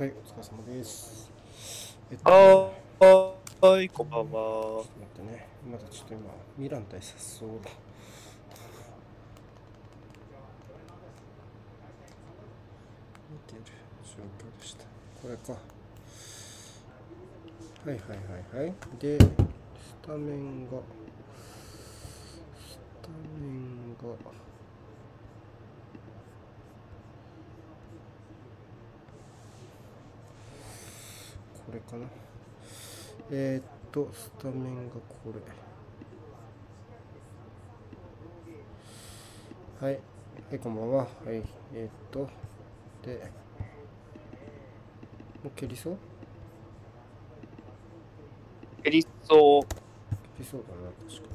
はい、お疲れ様です。えっはーい、こんばんは。待ってね、まだちょっと今、ミラン対サッソーロ。見てる状況でした。これか。はいはいはいはい。で、スタメンが、スタメンが、これかな。えー、っと、スタメンがこれ。はい。はい、こんばんは。はい。えー、っと、で、もう蹴りそう？エリソ蹴りそうだな、確か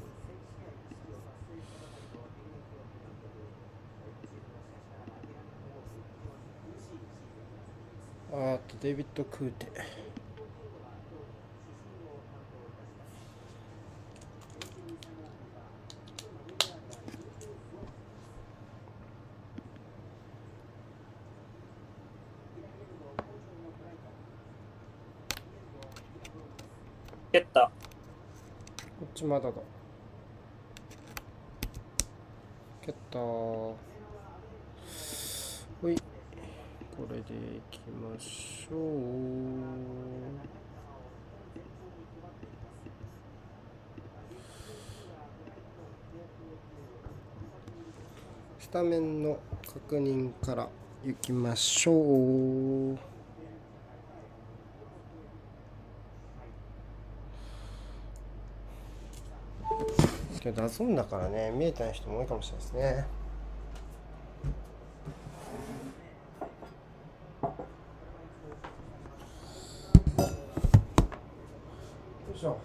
に。あと、デイビッド・クーテ。ちまだだ。蹴ったー。ほい。これでいきましょう。スタメンの確認からいきましょう。けど DAZN だからね見えてない人も多いかもしれないですね。よいしょ。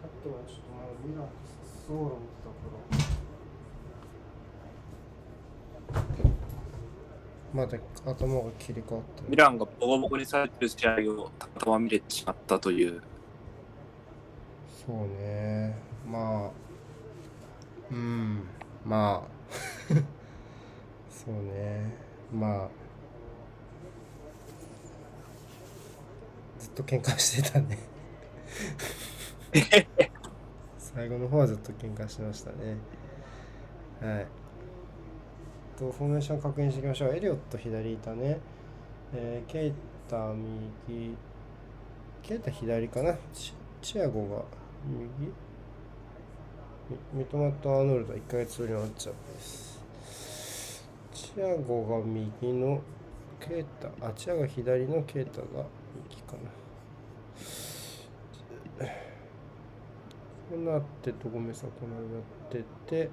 さっきはちょっとまだミラーとソーロ見てたからまだ頭が切り替わってミランがボコボコにされてる試合をたまたま見れてしまったという。そうね。まあうん。まあそうねまあずっと喧嘩してたね。最後の方はずっと喧嘩してましたね。はい。とフォーメーション確認していきましょうエリオット左いたね。えーケイタ右ケイタ左かな？チチアゴが右？三笘とアーノルドは1ヶ月ぶりのマッチアップです。チアゴが右のケータ、あ、チアゴが左のケータが右かな。こうなってとごめさこのようになってて、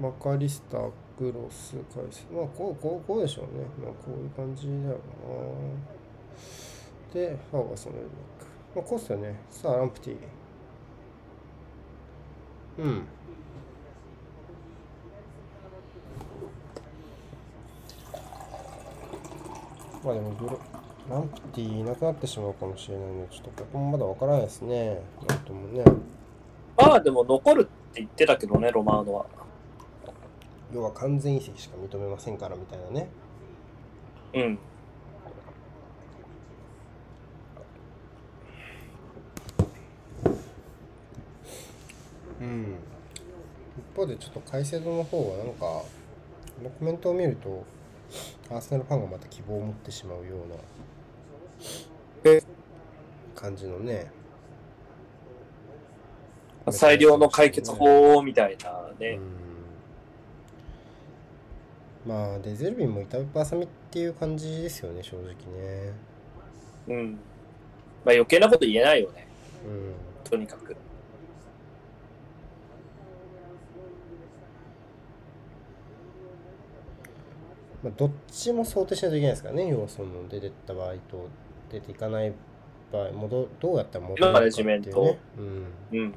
マカリスター、クロス、返す。まあ、こう、こう、こうでしょうね。まあ、こういう感じだよな。で、ファーガソンのルック。まあ、こうっすよね。さあ、ランプティ。うん。まあでもブロ、ランプティいなくなってしまうかもしれないので、ちょっとここもまだわからないですね。なんともね。まあでも残るって言ってたけどね、ロマーノは。要は完全移籍しか認めませんからみたいなね。うん。うん。一方でちょっと改正度の方はなんか、このコメントを見ると、アーセナルファンがまた希望を持ってしまうようえ？な感じのね。最良の解決法みたいなね。うん。まあ、デゼルビンも板ペパサミっていう感じですよね、正直ね。うん。まあ余計なこと言えないよね、うん。とにかく。まあ、どっちも想定しないといけないですからね、要はその出てった場合と出ていかない場合もどどうやったら戻るのかっていう、ね。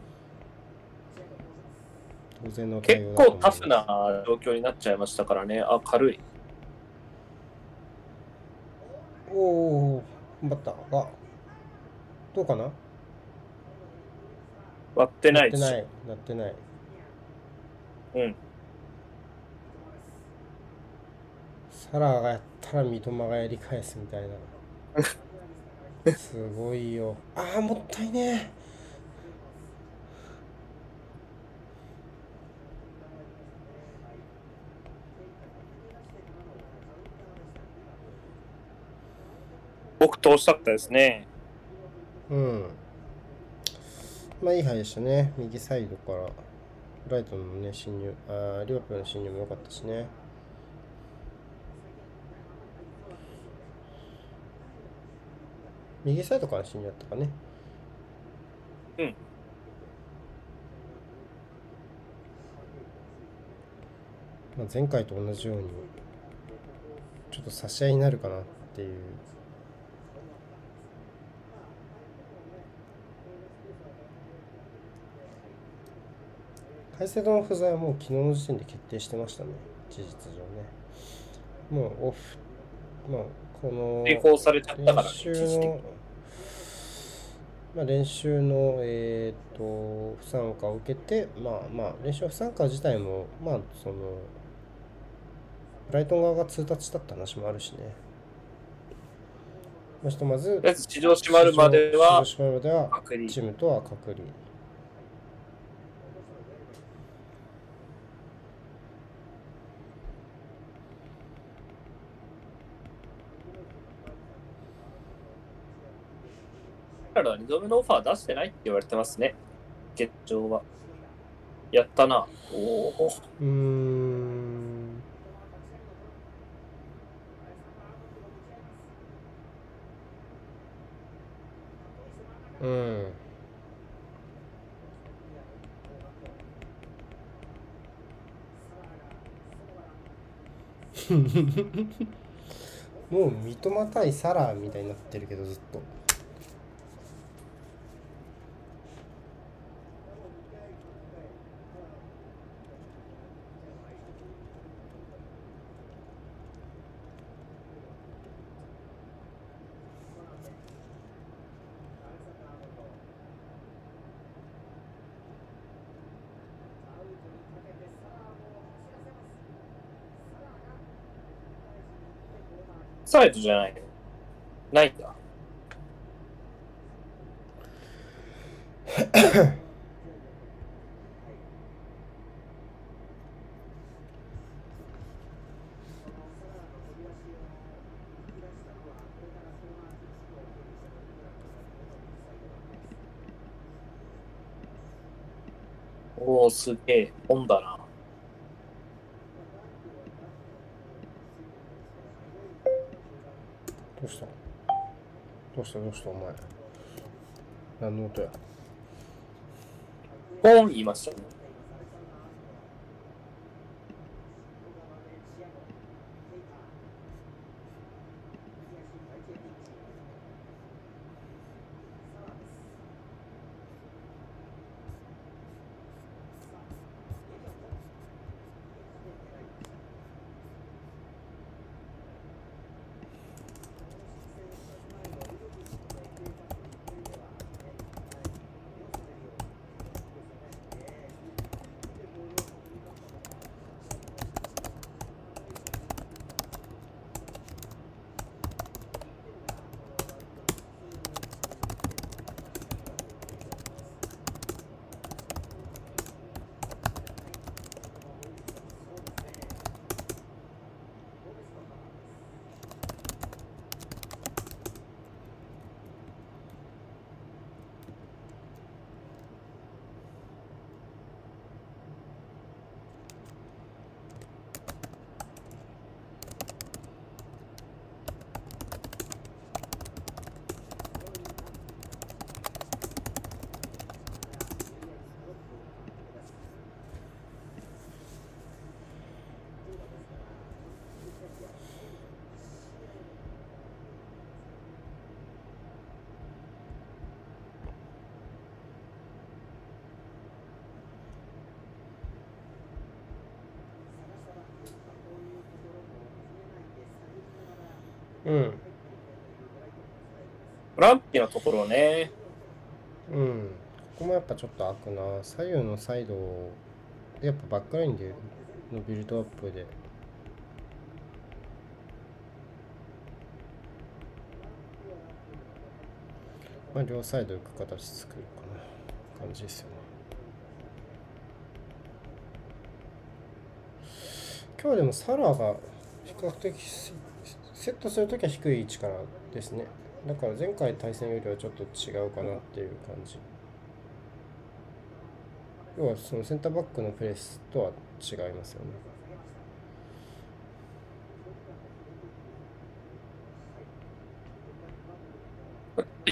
当然の結構タフな状況になっちゃいましたからね。あ、軽い。おお、バッターが、どうかな？割ってないでしょ。なってない、なってない。うん。サラがやったら三笘がやり返すみたいな。すごいよ。ああもったいね僕通したかったですね。うん。まあいい範でしたね。右サイドから。ライトのね侵入。あーリバプールの侵入も良かったしね右サイドから侵入だったかね。うん。まあ、前回と同じようにちょっと差し合いになるかなっていう。海星の不在はもう昨日の時点で決定してましたね事実上ね。もうオフまあこの抵抗されちゃったからね、練習一時的に。の、まあ、練習の、えー、と不参加を受けて、まあまあ、練習不参加自体も、まあ、その、ブライトン側が通達したって話もあるしね。まあひとまず、地上閉まるまではまでは、チームとは隔離。彼ら2度目のオファー出してないって言われてますね。現状は。やったな。おお。うーん。うん。もう三笘対サラみたいになってるけどずっと。サイドじゃないの？ないんだ。おお、すげえ。本だな。どうしたどうしたどうしたお前。何の音やポン言いましたね。。うんランピなところね。うん。ここもやっぱちょっと開くな。左右のサイドを、やっぱバックラインでのビルドアップで。まあ、両サイド行く形作るかな。感じですよね。今日でもサラが比較的セットするときは低い位置からですね。だから前回対戦よりはちょっと違うかなっていう感じ。要はそのセンターバックのプレスとは違いますよね。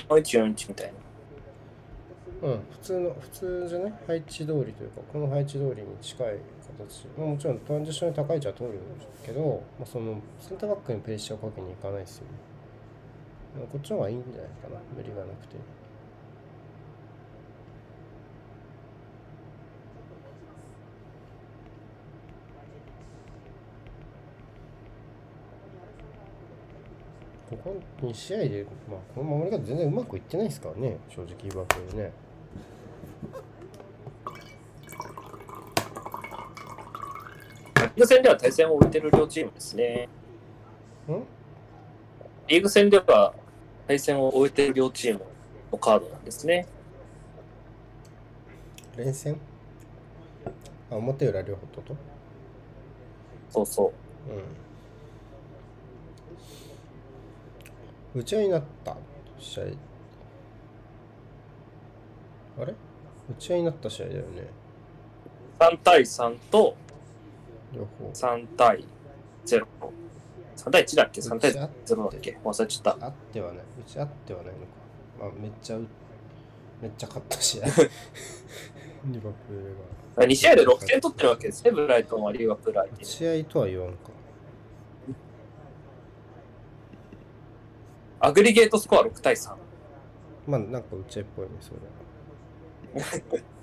4141みたいな。うん、普通の、普通じゃない？配置通りというか、この配置通りに近い形。もちろんトランジション高い位置は通るけど、まあ、そのセンターバックにプレッシャーをかけにいかないですよね。こっちの方がいいんじゃないかな、無理がなくて。ここ2試合で、まあ、この守り方全然うまくいってないですからね、正直言い訳でね。リーグ戦では対戦を置いてる両チームですね。ん？リーグ戦では対戦を終えてる両チームのカードなんですね。連戦？あ、表裏両方とと？そうそう。うん。打ち合いになった試合あれ？打ち合いになった試合だよね3対3と両方。3対0 3対1だっけ？3対0だっけ？忘れちゃった。あってはない打ち合ってはないのか。まあめっちゃめっちゃ勝った試合 リバプールが。2試合で6点取ってるわけですね。ブライトンはリバプール相手打ち合いとは言わんか。アグリゲートスコア6対3。まあ、なんか打ちっぽいね、それ。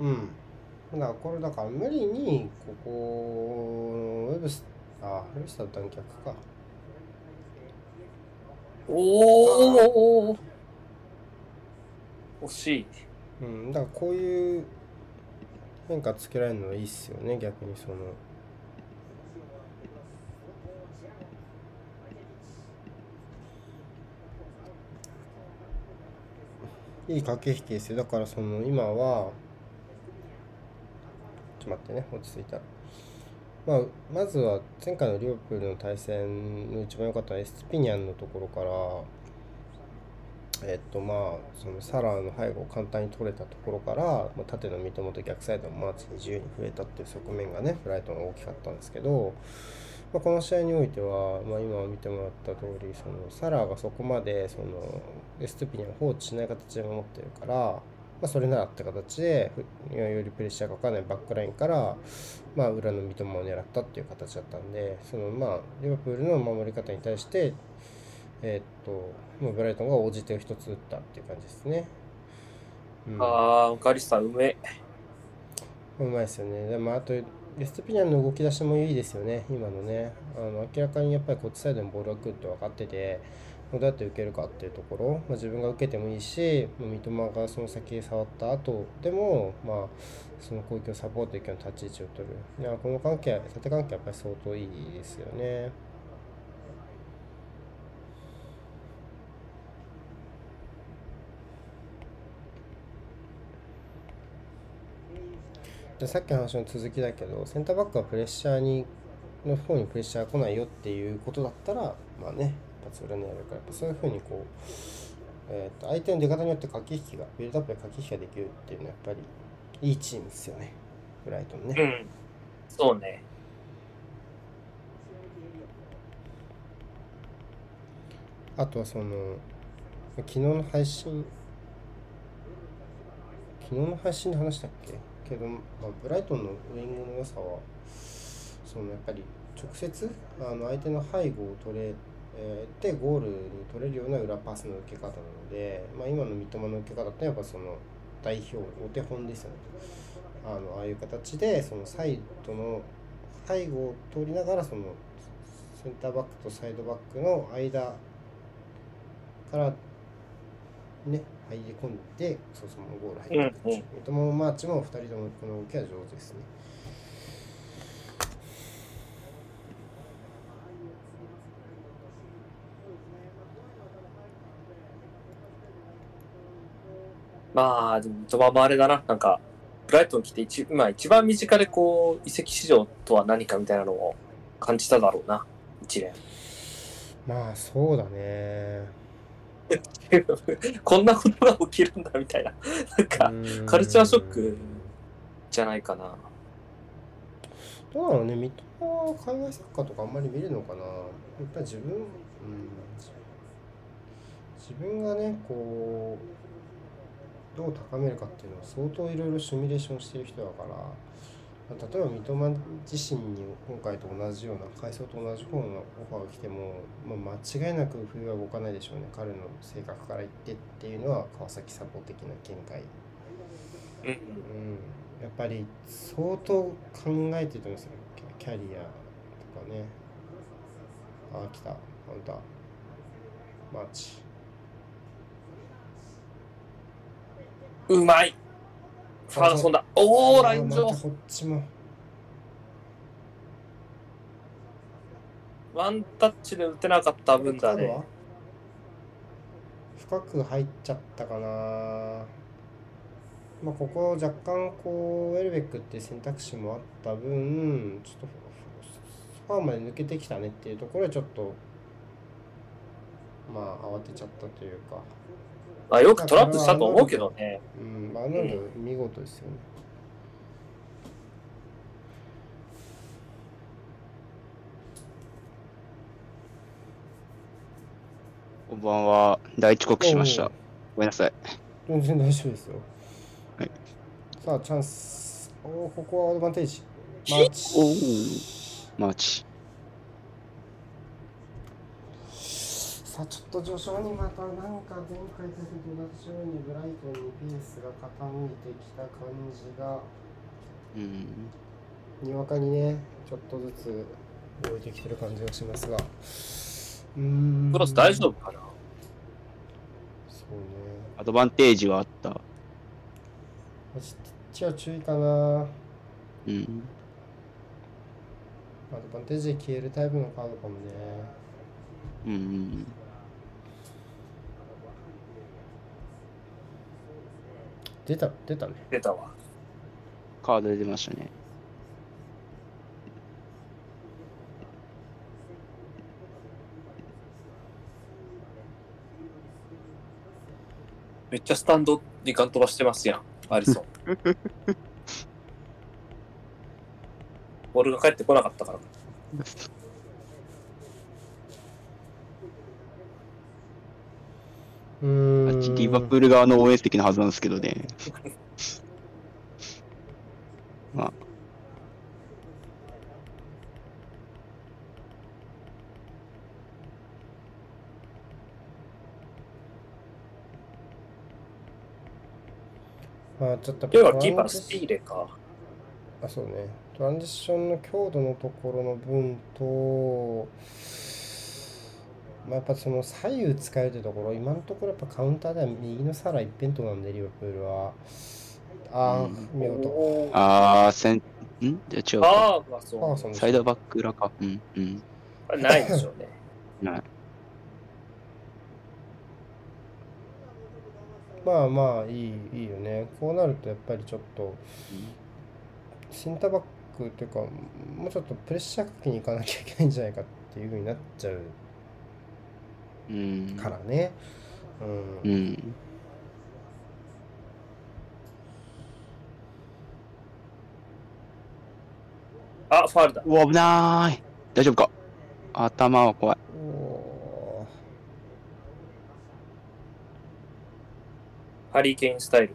うん。だからこれだから無理にここウェブスあウェブスター断脚かおお欲しい。うん、だからこういう変化つけられるのはいいっすよね、逆にその。いい駆け引きですよ。だからその今は、ちょっと待ってね、落ち着いた。まあ、まずは前回のリオプールの対戦の一番良かったエスピニャンのところから、えっとまあそのサラーの背後を簡単に取れたところから、まあ、縦の三笘と逆サイドのマーチに自由に増えたっていう側面がねブライトンが大きかったんですけど、まあ、この試合においては、まあ、今見てもらった通りそのサラーがそこまでそのエストゥピニャを放置しない形で守ってるから、まあ、それならって形でよりプレッシャーがかからないバックラインから、まあ、裏の三笘を狙ったっていう形だったんでそのまあリバプールの守り方に対してえー、っと、もうブライトンが応じて一つ打ったっていう感じですね。うん、ああ、カリスタうめうまいですよね。でも、あと、エストピニャンの動き出しもいいですよね、今のね。あの明らかにやっぱりこっちサイドにボールが来るって分かってて、どうやって受けるかっていうところ、まあ、自分が受けてもいいし、三笘がその先触った後でも、まあ、その攻撃をサポートできるような立ち位置を取る。いやこの関係、縦関係やっぱり相当いいですよね。でさっきの話の続きだけどセンターバックはプレッシャーにの方にプレッシャー来ないよっていうことだったらまあね発裏にやるからやっぱそういうふうにこう、えー、と相手の出方によって駆け引きがビルドアップで駆け引きができるっていうのはやっぱりいいチームですよねブライトンね。うんそうね。あとはその昨日の配信昨日の配信で話したっけ？けど、まあ、ブライトンのウイングの良さはそのやっぱり直接あの相手の背後を取れてゴールに取れるような裏パスの受け方なので、まあ、今の三笘の受け方ってやっぱその代表お手本ですよね。あのああいう形でそのサイドの背後を通りながらそのセンターバックとサイドバックの間からね入り込んでそうそのゴール入っていくっていう三笘もマーチも2人ともこの動きは上手ですねまあ、でも、三笘もあれだな。なんか、ブライトン来て一、まあ、一番身近でこう、移籍市場とは何かみたいなのを感じただろうな。一連。まあそうだね こんなことが起きるんだみたいな。なんか、うんカルチャーショックじゃないかな。どうなのね、三笘は海外サッカーとかあんまり見るのかな。やっぱり自分、うん、自分がね、こう、どう高めるかっていうのは相当いろいろシミュレーションしてる人だから、例えば三笘自身に今回と同じような、階層と同じ方のオファーが来ても、まあ、間違いなく冬は動かないでしょうね。彼の性格から言ってっていうのは川崎サポ的な見解。うん。やっぱり相当考えてると思いますよキャリアとかねああ来たカウンターマーチうまいファーガソンだ。おー、ライン上。こっちもワンタッチで打てなかった分だね。深く入っちゃったかなまあここ若干こうウェルベックっていう選択肢もあった分ちょっとファーまで抜けてきたねっていうところでちょっとまあ慌てちゃったというかまあ、よくトラップしたと思うけどね。うん、まあ、アーノルド見事ですよね。こんばんは。第一刻しました。ごめんなさい。全然大丈夫ですよ。はい。さあ、チャンス。おお、ここはアドバンテージ。マーチ。おーマーチ。さあ、ちょっと序章にまたなんか前回と同じようにブライトンにペースが傾いてきた感じが、うん。にわかにね、ちょっとずつ動いてきてる感じがしますが。うーん。クロス大丈夫かな？そうね。アドバンテージはあった。こっちは注意かな。うん。アドバンテージで消えるタイプのカードかもね。うん。出た、出たね。出たわ。カード出てましたね。めっちゃスタンドにガン飛ばしてますやん。アリソン。ボールが帰ってこなかったから。うーん。あっちリバプール側の応援席のはずなんですけどね。まあ、まあちょっと要はキーパースピーレか。あ、そうね。トランジションの強度のところの分と、まあ、やっぱその左右使えるというところ、今のところやっぱカウンターでは右のサラ一辺倒なんで、リバプールは。ああ、うん見事。あー、せん、ん？じゃあ違うか。ああフそう。サイドバック裏か。うん、うん。ないでしょうね。ない。まあまあいいいいよね。こうなるとやっぱりちょっとセンターバックというかもうちょっとプレッシャーかけに行かなきゃいけないんじゃないかっていうふうになっちゃううん。からね。うんうん。あ、ファールだ。うわ、危なーい。大丈夫か？頭は怖い。おハリーケインスタイル。ー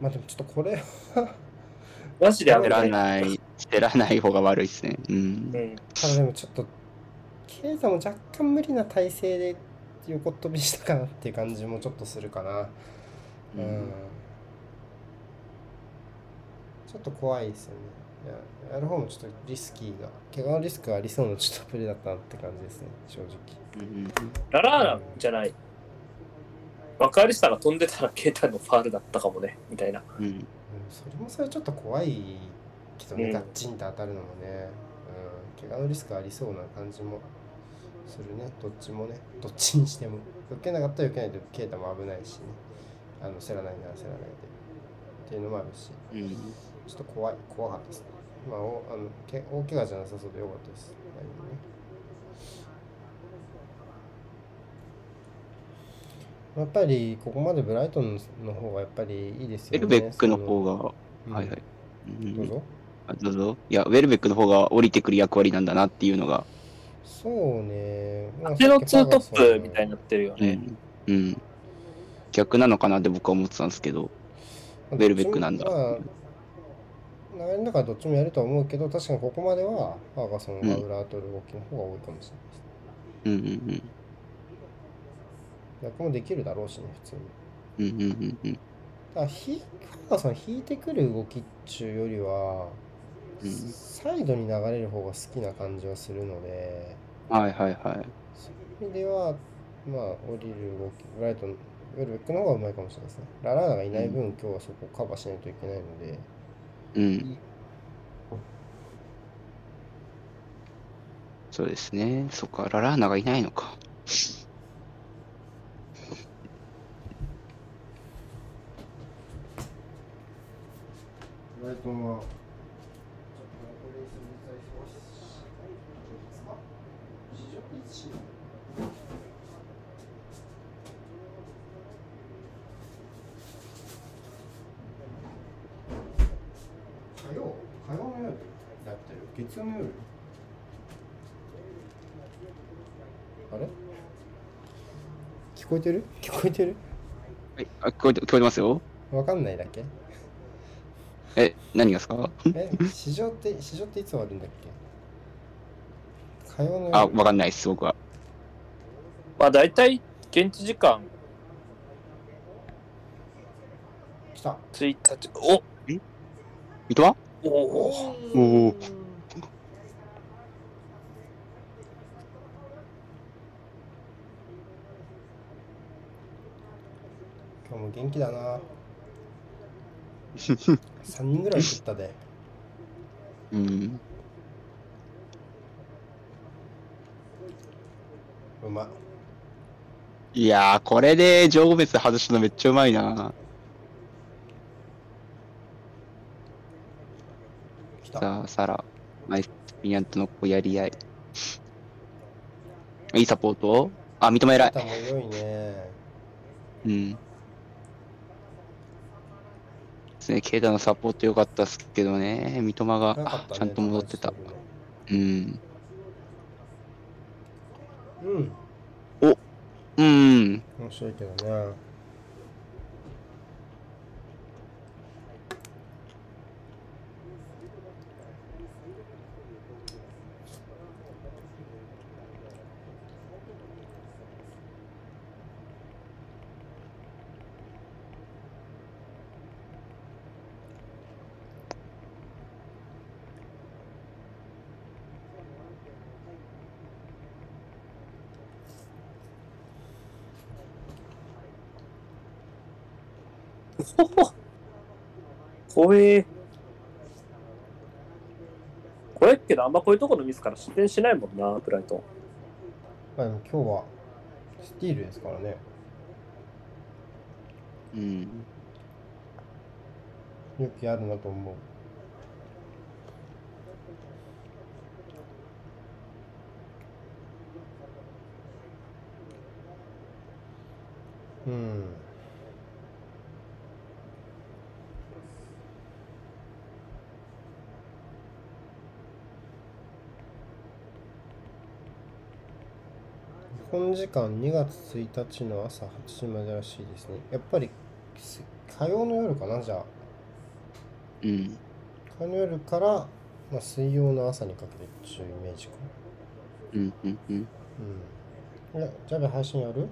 まあでもちょっとこれマジで危捨てらない。ない、捨てらない方が悪いですね。うんう。ん。ただでもちょっとケイタも若干無理な体勢で横飛びしたかなっていう感じもちょっとするかな。うん。ちょっと怖いですよね。ややる方もちょっとリスキーが怪我のリスクがありそうなちょっとプレーだったなって感じですね正直うんうんララーナじゃない。マカアリスタが飛んでたらケイタのファールだったかもね、みたいな。うんうんそれもそれちょっと怖いけどね、うんガッチンと当たるのもね、うん、怪我のリスクありそうな感じもするね。どっちもね。どっちにしても。受けなかったら受けないとケイタも危ないしね。あの競らないなら競らないで。っていうのもあるし。うん。ちょっと怖い。怖かったですね。まあおあのけ大怪我じゃなさそうでよかったです。だいぶね。やっぱりここまでブライトンの方がやっぱりいいですよね。ウェルベックの方が、うん。はいはい。うん。どうぞ。あどうぞ。いや、ウェルベックの方が降りてくる役割なんだなっていうのが、そうね。まあ手のツートップみたいにな。なってるよね。うん。うん。逆なのかなって僕は思ってたんですけど、ウェルベックなんだまあ流れの中でどっちもやるとは思うけど、確かにここまではファーガソンが裏を取る動きの方が多いかもしれないです。うんうん逆もできるだろうしね、普通に。うん。うんうんうんうん。だからひファーガソン引いてくる動きっちゅうよりは、うんサイドに流れる方が好きな感じはするので、はいはいはい。そういう意味では、まあ、降りる動き、ブライトン、ウェルベックの方がうまいかもしれないですね。ララーナがいない分、今日はそこをカバーしないといけないので、うん。そうですね。そっか、ララーナがいないのか。ブライトンは、火曜火曜の夜やってる月曜の夜あれ？聞こえてる？聞こえてる？はい、あ聞こえて聞こえてますよ。わかんないだけ。え、何がですか？え、市場って、市場っていつ終わるんだっけ？火曜の夜。あ、わかんないです、僕は。まあ大体、現地時間。来た。1日、お三笘おおおお。今日も元気だな。3人ぐらい食ったで。うん。うま。いやー、これでジョーゴメス外すのめっちゃうまいな。さあ、サラ、マイスピニャンとのこうやり合い。いいサポート？あ、認め偉い。いね。うん。ですね、ケイダのサポート良かったっすけどね、三笘が、ちゃんと戻ってた。うん。うん。うん。面白いけどね。怖え。怖いけど、あんまこういうところのミスから失点しないもんな、ブライトン。まあでも今日はスティールですからね。うん。勇気あるなと思う。うん。日本時間2月1日の朝8時までらしいですね。やっぱりす火曜の夜かな、じゃあ。うん。火曜の夜から、まあ、水曜の朝にかけてっていうイメージかうん。うん。うん。な。うん。いや、じゃあ配信やる？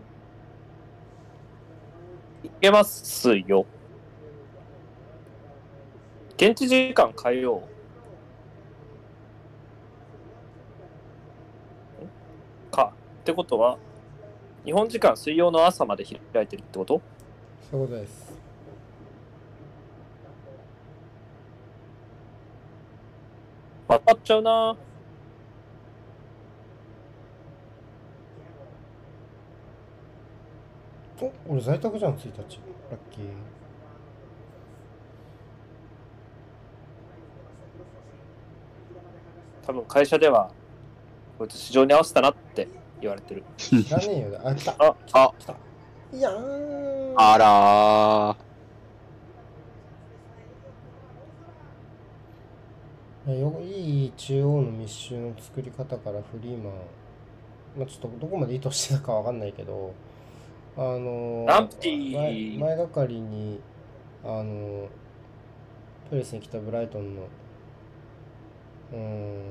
いけますよ。現地時間火曜。ってことは、日本時間水曜の朝まで開いてるってこと？そういうことです。当たっちゃうなお俺在宅じゃん、1日。ラッキー。多分会社では、こいつ市場に合わせたなって言われてる。知らねえよ。あ、来た。あ、あ、来た。いやーん。あらよいい中央の密集の作り方からフリーマン、まあ、ちょっとどこまで意図してたかわかんないけど、あのランプティ前前がかりに、あのプレスに来たブライトンの、うーん、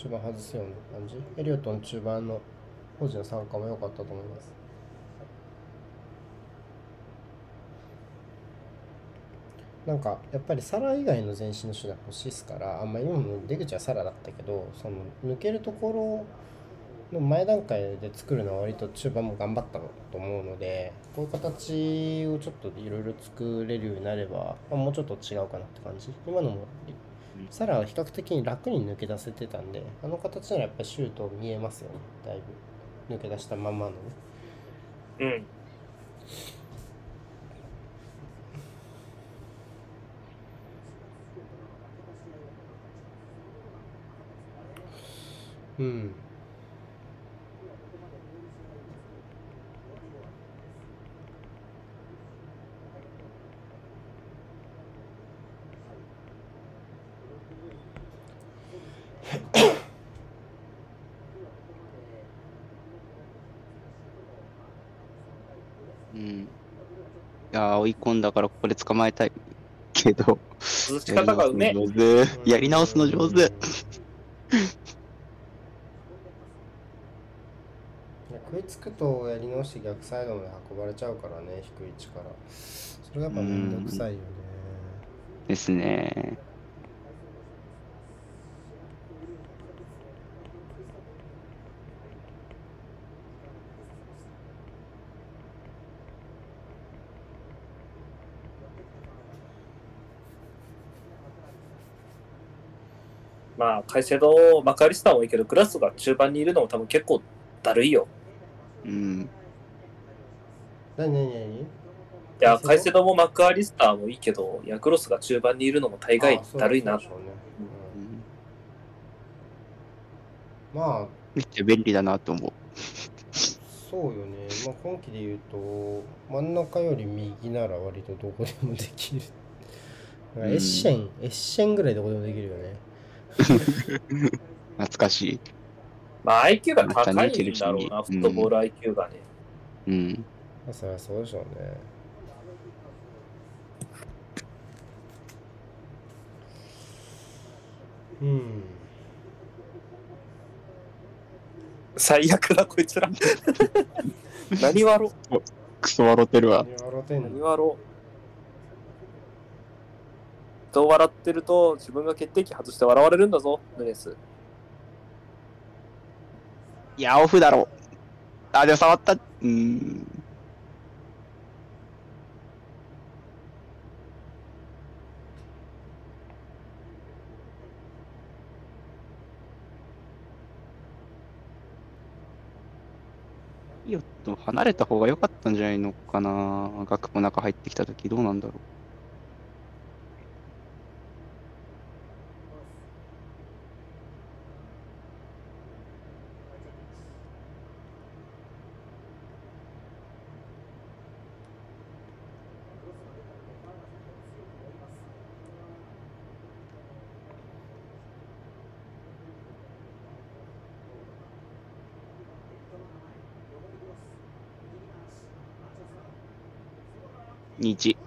中盤外すような感じ？エリオットの中盤の保持の参加も良かったと思います。なんかやっぱりサラ以外の前進の手段欲しいですからあんまあ今の出口はサラだったけどその抜けるところの前段階で作るのは割と中盤も頑張ったと思うのでこういう形をちょっといろいろ作れるようになれば、まあ、もうちょっと違うかなって感じ今のもサラは比較的に楽に抜け出せてたんであの形ならやっぱりシュート見えますよねだいぶ抜け出したままのねうん。うんうん。いやー、追い込んだからここで捕まえたいけど。崩し方がうめえ。やり直すの上手。やり直すの上手。いや食いつくとやり直して逆サイドまで運ばれちゃうからね低い位置からそれがやっぱめんどくさいよねですね。カイセド、マカリスターもいいけど、グラスが中盤にいるのも多分結構だるいよ。うん。何何何？いや、カイセドカイセドもマクアリスターもいいけど、ヤクロスが中盤にいるのも大概だるいな。そう。でしょうん。うん。まあ。めっちゃ便利だなと思う。そうよね、まあ、今期で言うと真ん中より右なら割とどこでもできる。エッシェン、エッシェンぐらいどこでもできるよね 懐かしい。まあ、IQ が高いんだろうな、フットボール IQ がね。うん。まあそりゃそうでしょうねうん最悪だ、こいつら。何笑ろクソ笑ってるわ。何笑ってんの？何笑ろ人を笑ってると自分が決定機外して笑われるんだぞ、ヌネス。いや、オフだろ。あ、でも触った。うん。いいよと離れた方が良かったんじゃないのかな。学も中入ってきた時どうなんだろう。日。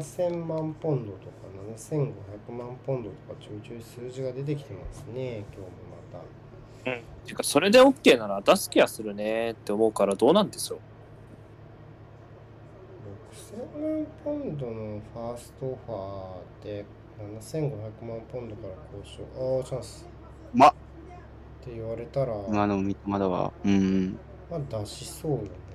7000万ポンドとか7500万ポンドとかちょいちょい数字が出てきてますね今日もまたうん。てか、それで OK なら出す気がするねって思うからどうなんですよ。6000万ポンドのファーストオファーで7500万ポンドから交渉ああチャンスまって言われたら今の三笘だわ。うん。まあ出しそうよね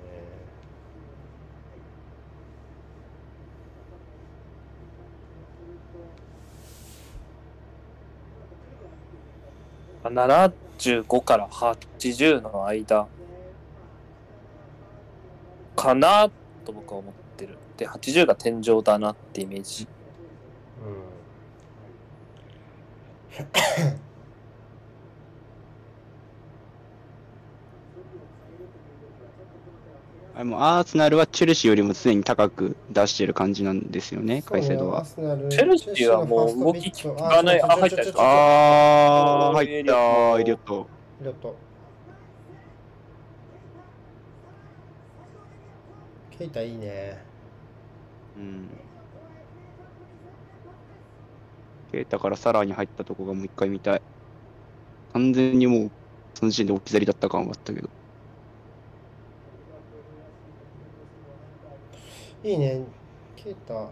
75から80の間かなと僕は思ってる。で、80が天井だなってイメージ。もアーセナルはチェルシーよりも常に高く出してる感じなんですよね、カイセドは。チェルシーはもう動き効かないあ入ったよあー、あー入った、エリオット。ちょっとケイタいいねうん。ケータからさらに入ったとこがもう一回見たい。完全にもう、その時点で置き去りだった感はあったけど。いいね。ケイタ。うん。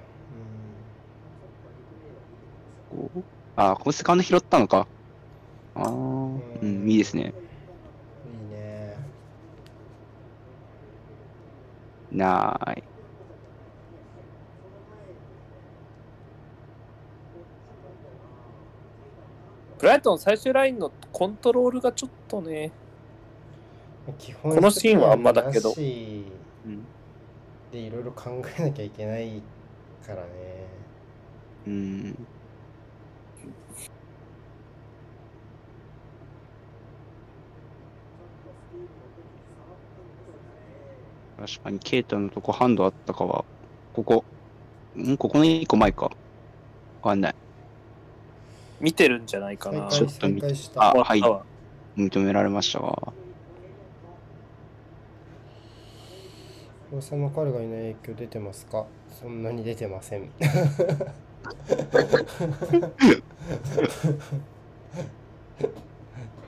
あー、このセカンド拾ったのか。あー、うん、いいですね。いいね。なーい。ブライトン最終ラインのコントロールがちょっとね、基本このシーンはあんまだけど。うん。でいろいろ考えなきゃいけないからねうん。確かに、ケイタのとこハンドあったかは、ここ、ん？ここの一個前か。わかんない。見てるんじゃないかな。ちょっと見再開したあはいあ認められましたわ。大さんの彼がいない影響出てますか？そんなに出てません。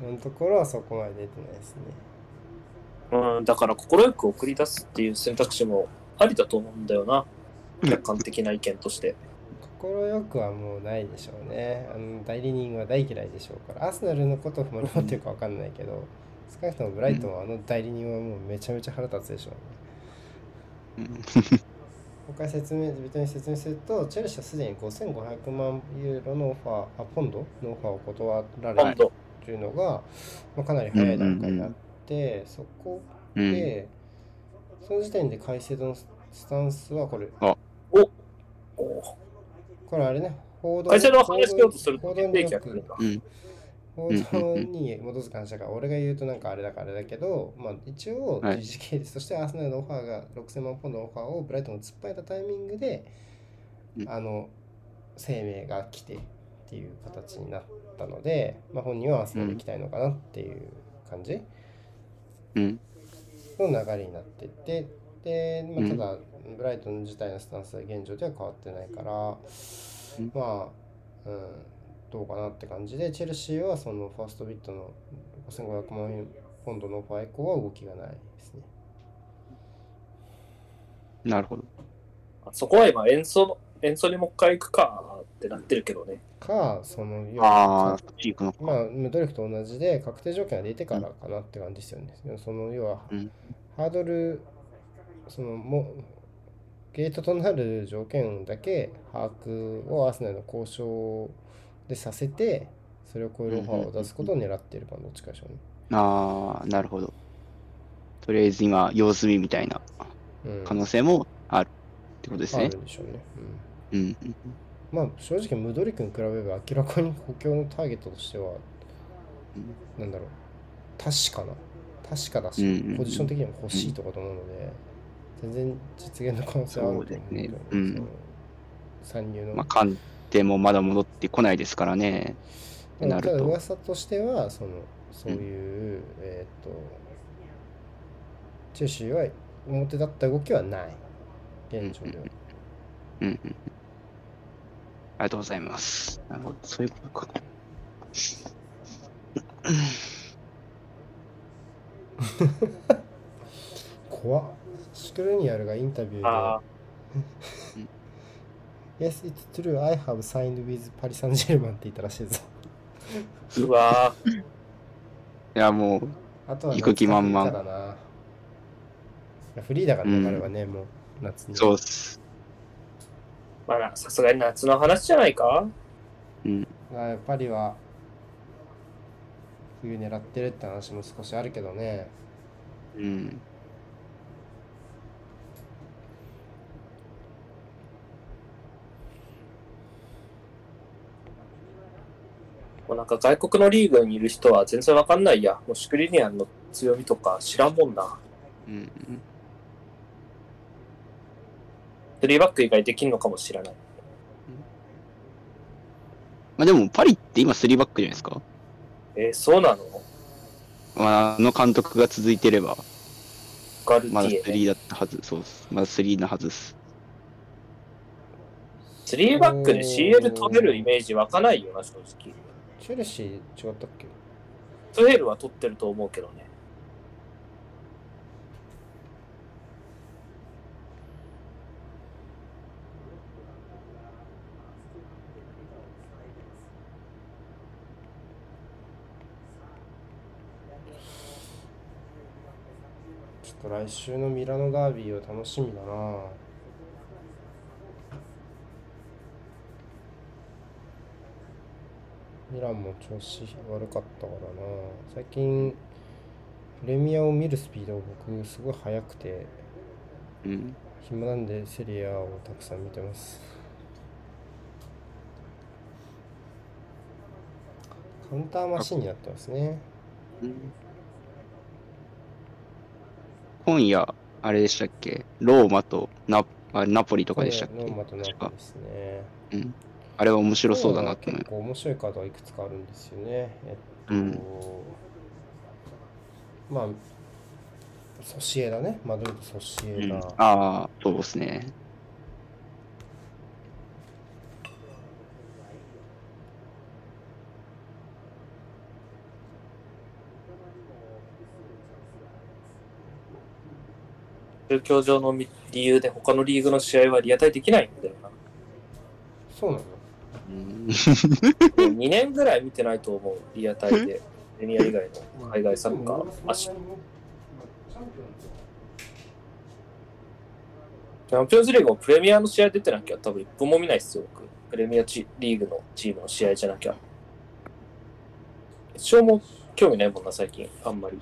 今のところはそこまで出てないですね。うん、だから快く送り出すっていう選択肢もありだと思うんだよな。客観的な意見として。快くはもうないでしょうね。あの代理人は大嫌いでしょうから。アーセナルのことを守ってるか分かんないけど少なくともブライトンはあの代理人はもうめちゃめちゃ腹立つでしょうね。うんもう一回説明、ビトに説明すると、チェルシーはすでに5500万ユーロのオファー、あ、ポンドのオファーを断られる。というのが、まあ、かなり早い段階になって、そこうん。で、その時点で改正のスタンスはこれ、おこれあれね、報道会社の話しようとすると報道によく決定権が来るんだ。うん。報道に基づく話だから、俺が言うとなんかあれだからあれだけど、まあ一応、はい。時系列としてアーセナルのオファーが6000万ポンドのオファーをブライトンが突っ張いたタイミングで、うん。あの、声明が来てっていう形になったので、まあ本人はアーセナル行きたいのかなっていう感じうん。の流れになってて、で、まあ、うん。ただ、ブライトン自体のスタンスは現状では変わってないから、うん。まあ、うん、どうかなって感じで、チェルシーはそのファーストビットの5500万円ポンドのオファー以降は動きがないですね。なるほど。そこは今、演奏の、演奏にもう一回行くかってなってるけどね。か、その、要あはあ。まあ、ムドリフと同じで確定条件が出てからかなって感じですよね。その要は、うんハードル、そのもゲートとなる条件だけ把握をアーセナルの交渉でさせて、それを超えるオファーを出すことを狙っているかどっちかでしょうね。ああ、なるほど。とりあえず今、様子見みたいなうん、可能性もあるってことですね。あるんでしょうね。うん。うん、まあ正直ムドリクに比べれば明らかに補強のターゲットとしては、なんだろう、確かな。確かだし、うんうんうんポジション的にも欲しいとかと思うので、全然実現の可能性はあると思うで参入の。まあ、鑑定もまだ戻ってこないですからね。でもただなると。噂としてはそのそういう、えっ、とチェルシーは表立った動きはない現状では、うんうんうん。ありがとうございます。なるほど、そういうことか。怖っシュクルニアルがインタビュあーで Yes, it's true. I have signed with Paris Saint-Germain って言ったらしいぞ。ーうわー いや、もう、あとは行く気満々夏だないやフリーだからね、うん彼はね、もう夏に。そうっす。まあ、さすがに夏の話じゃないかうん。あパリは冬狙ってるって話も少しあるけどね。うん。もうなんか外国のリーグにいる人は全然わかんないや。もうシュクリニアンの強みとか知らんもんな。うん。3バック以外できんのかもしれない。まあでも、パリって今3バックじゃないですか？えーそうなの？まあ、あの監督が続いてれば、ガルテまだィエ、ね。3だったはず、そうっす。まだ3のはずっす。3バックで CL 取れるイメージ湧かないよな、正直。チェルシー違ったっけ？トゥヘルは取ってると思うけどね。ちょっと来週のミラノダービーを楽しみだなミランも調子悪かったからな。最近プレミアを見るスピード僕すごい速くてうん。暇なんでセリアをたくさん見てます。カウンターマシンになってますね。今夜、あれでしたっけ？ローマとナあナポリとかでしたっけ？ローマとナポリですね。うん。あれは面白そうだなと思い結構面白いカードがいくつかあるんですよね。えっと、うんまあ、ソシエだね。マドリードソシエうんダ。ああ、そうですね。宗教上の理由で他のリーグの試合はリアタイできないんだよな。そうなの？うん。2年ぐらい見てないと思う、リアタイで。プレミア以外の海外サッカー。足チャンピオンズリーグもプレミアの試合出てなきゃ多分一分も見ないっすよ、僕。プレミアチリーグのチームの試合じゃなきゃ。決勝も興味ないもんな、最近。あんまり。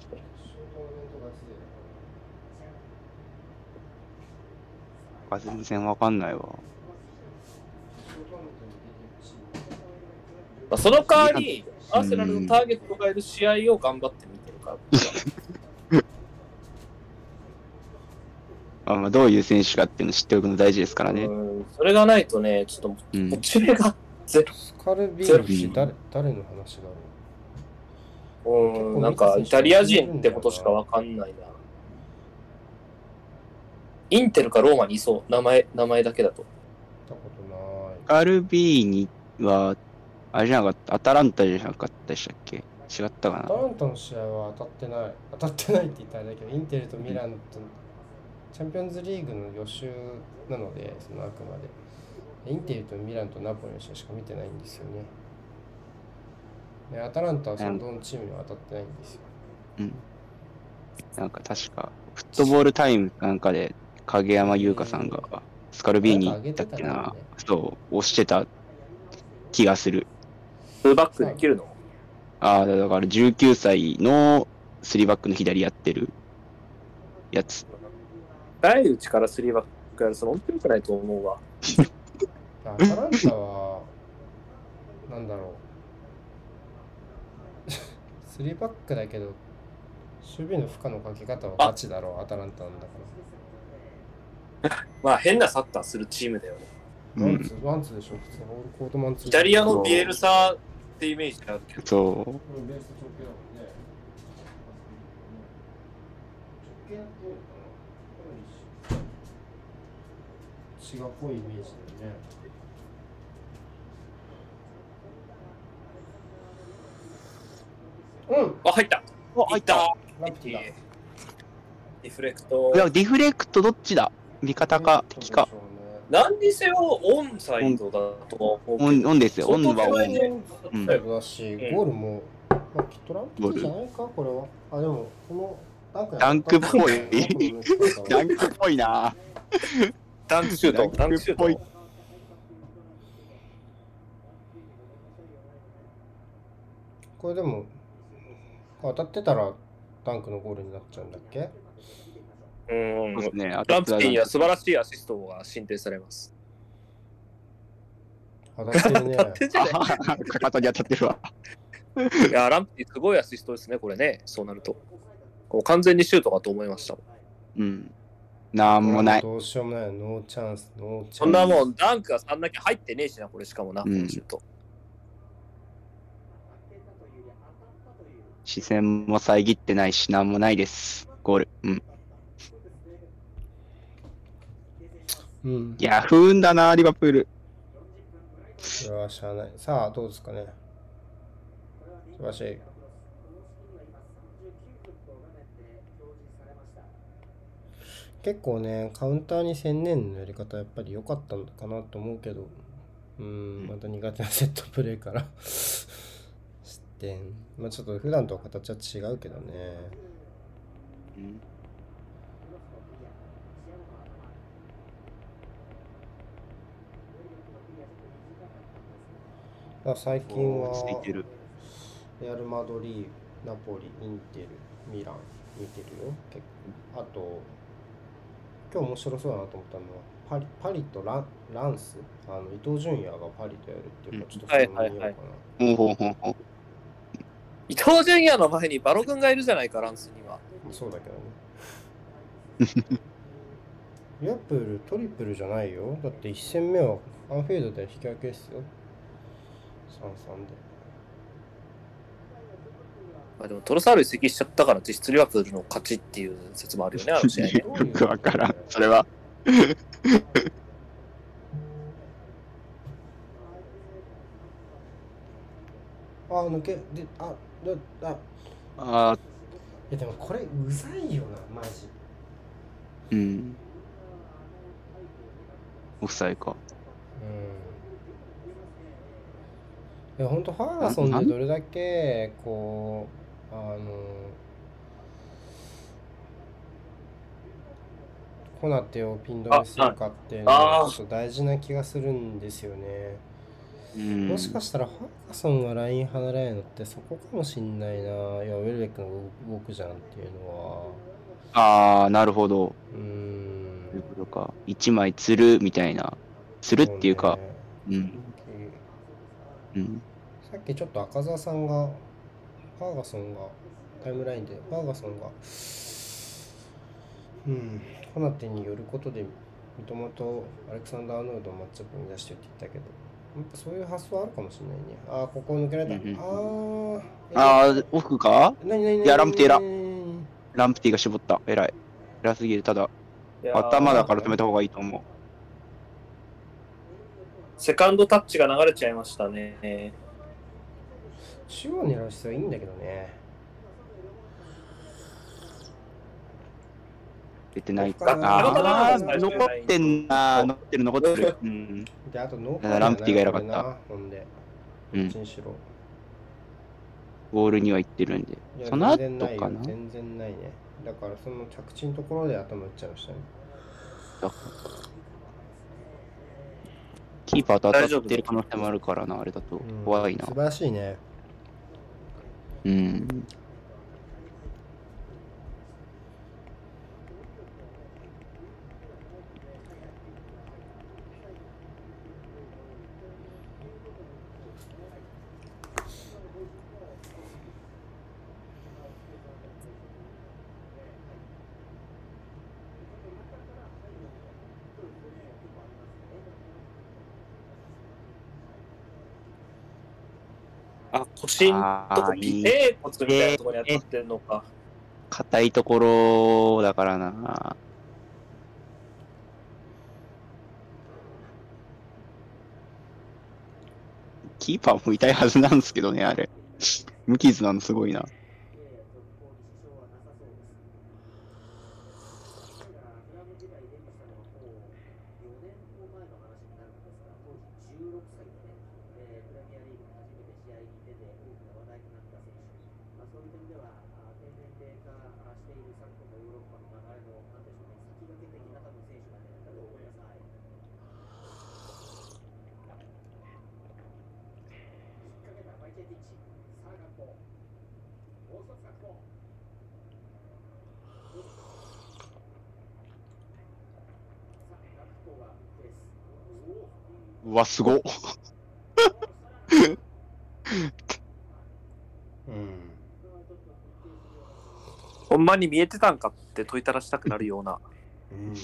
あ全然わかんないわ。まあ、その代わり、アーセナルのターゲットがいる試合を頑張って見てるから。あまあ、どういう選手かっていうのを知っておくの大事ですからね。うんそれがないとね、ちょっとうんモ。チベがゼロ。スカルビールって誰誰の話だろう？ん、なんかイタリア人ってことしかわかんないな。インテルかローマにいそう、名前、名前だけだと。たことない。カルビーニは、あれじゃなかった、アタランタじゃなかったでしたっけ？違ったかアなタランタの試合は当たってない。当たってないって言ったらあれだけど、インテルとミランとチャンピオンズリーグの予習なので、そのあくまで。インテルとミランとナポリの試合しか見てないんですよね。でアタランタはそのどのチームには当たってないんですよ。うん。なんか確か、フットボールタイムなんかで、影山優香さんが、スカルビーニだっけな？んか上げてたなね、そう、押してた気がする。フルバックできるの？ああ、だから19歳の3バックの左やってるやつ。第いうちから3バックやるその本当に良くないと思うわ。アタランタは、なんだろう。3バックだけど、守備の負荷のかけ方はガチだろう、アタランタなんだかまあ変なサッカーするチームだよね。ワンツー、ワンツーでしょ、普通のオールコートマンツー。イタリアのビエルサってイメージがあるけど。そう。これベース直径だもんね。直径っていうのかなシが濃いイメージだよねうんあ、入った。お、入った。ランプティだリフレクトい。や、ディフレクトどっちだ？味方か敵か。何にせよオンサイドだと。オン、オンですよ。オンはオン。うんだだし、うんゴールも、まあ、きっとランプティじゃないか、これは。あ、でも、このダンクダンクっぽいダダンクっぽいな。ダンクシュート。ダンクシューっぽいト。これでも、当たってたらダンクのゴールになっちゃうんだっけ？うんそうですね。あランプティには素晴らしいアシストが進呈されます。当たってるねかかとに当たってるわ。いや、ランプティすごいアシストですね、これね。そうなると。こう完全にシュートかと思いました。うん。なんもない。どうしようもない。ノーチャンス、ノーチャンス。そんなもん、ダンクが3だけ入ってねえしな、これしかもな、こうんのシュート。視線も遮ってないし、なんもないです。ゴール。うん。うん。いや、不運だな、リバプール。これはしゃあない。さあ、どうですかね。素晴らしい。結構ね、カウンターに専念のやり方やっぱり良かったのかなと思うけど、うん、また苦手なセットプレーから 失点。まあちょっと普段とは形は違うけどね。うん最近はついてる。レアル・マドリー、ナポリ、インテル、ミラン見てるよ。結構あと、今日面白そうだなと思ったのは、パリパリとランランス、あの伊東純也がパリとやるっていうか、うんちょっとそれも見ようかな。はい。伊東純也の前にバロ君がいるじゃないか、ランスには。そうだけどね。リアプールトリプルじゃないよ。だって1戦目はアンフィールドで引き分けですよ。3-3で。まあ、でもトロサール移籍しちゃったから実質リバプールの勝ちっていう説もあるよね、あの試合ね。よくわからん。それは。あ、抜け、で、あ、だ、あ、ああ、いやでもこれうざいよな、マジ。うん。オフサイか。うん。いや、ほんとファーガソンでどれだけ、こう、あの、コナテをピン止めするかっていうのはちょっと大事な気がするんですよね。うん。もしかしたらファーガソンがライン離れないのってそこかもしんないな。いや、ウェルベックの動くじゃんっていうのは。ああ、なるほど。うーん。なるほどか。一枚釣るみたいな。釣るっていうか、そうねうん。うん。さっきちょっと赤澤さんが、ファーガソンが、タイムラインで、ファーガソンが、うん、コナテによることで、三笘とアレクサンダー・アーノルドをマッチアップに出してって言ったけど、やっぱそういう発想あるかもしれないね。ああ、ここ抜けられた。うんうんああ、ああ、オフかなになになにいやラムティーラうんランプティが絞った。偉い。偉すぎる。ただ、頭だから止めた方がいいと思う。セカンドタッチが流れちゃいましたね。中央狙う必要はいいんだけどね。出てないあか。ああ、残ってんな。残ってる、残ってる。うん。で、あとノーランプティが偉かった。なほんで、うん。どっちにしろ。ボールには行ってるんで。いやその後全然ないよ。かな全然ないね。だからその着地のところで頭打っちゃいましたね。キーパーと当たってる可能性もあるからな、あれだと。うん。怖いな。素。晴らしいね。う腰のとこ、尾い骨みたいなところに当たってんのか。硬いところだからな。キーパーも痛いはずなんですけどね、あれ。無傷なのすごいな。うわ、すごっ。うんほんまに見えてたんかって問いただしたくなるような。うん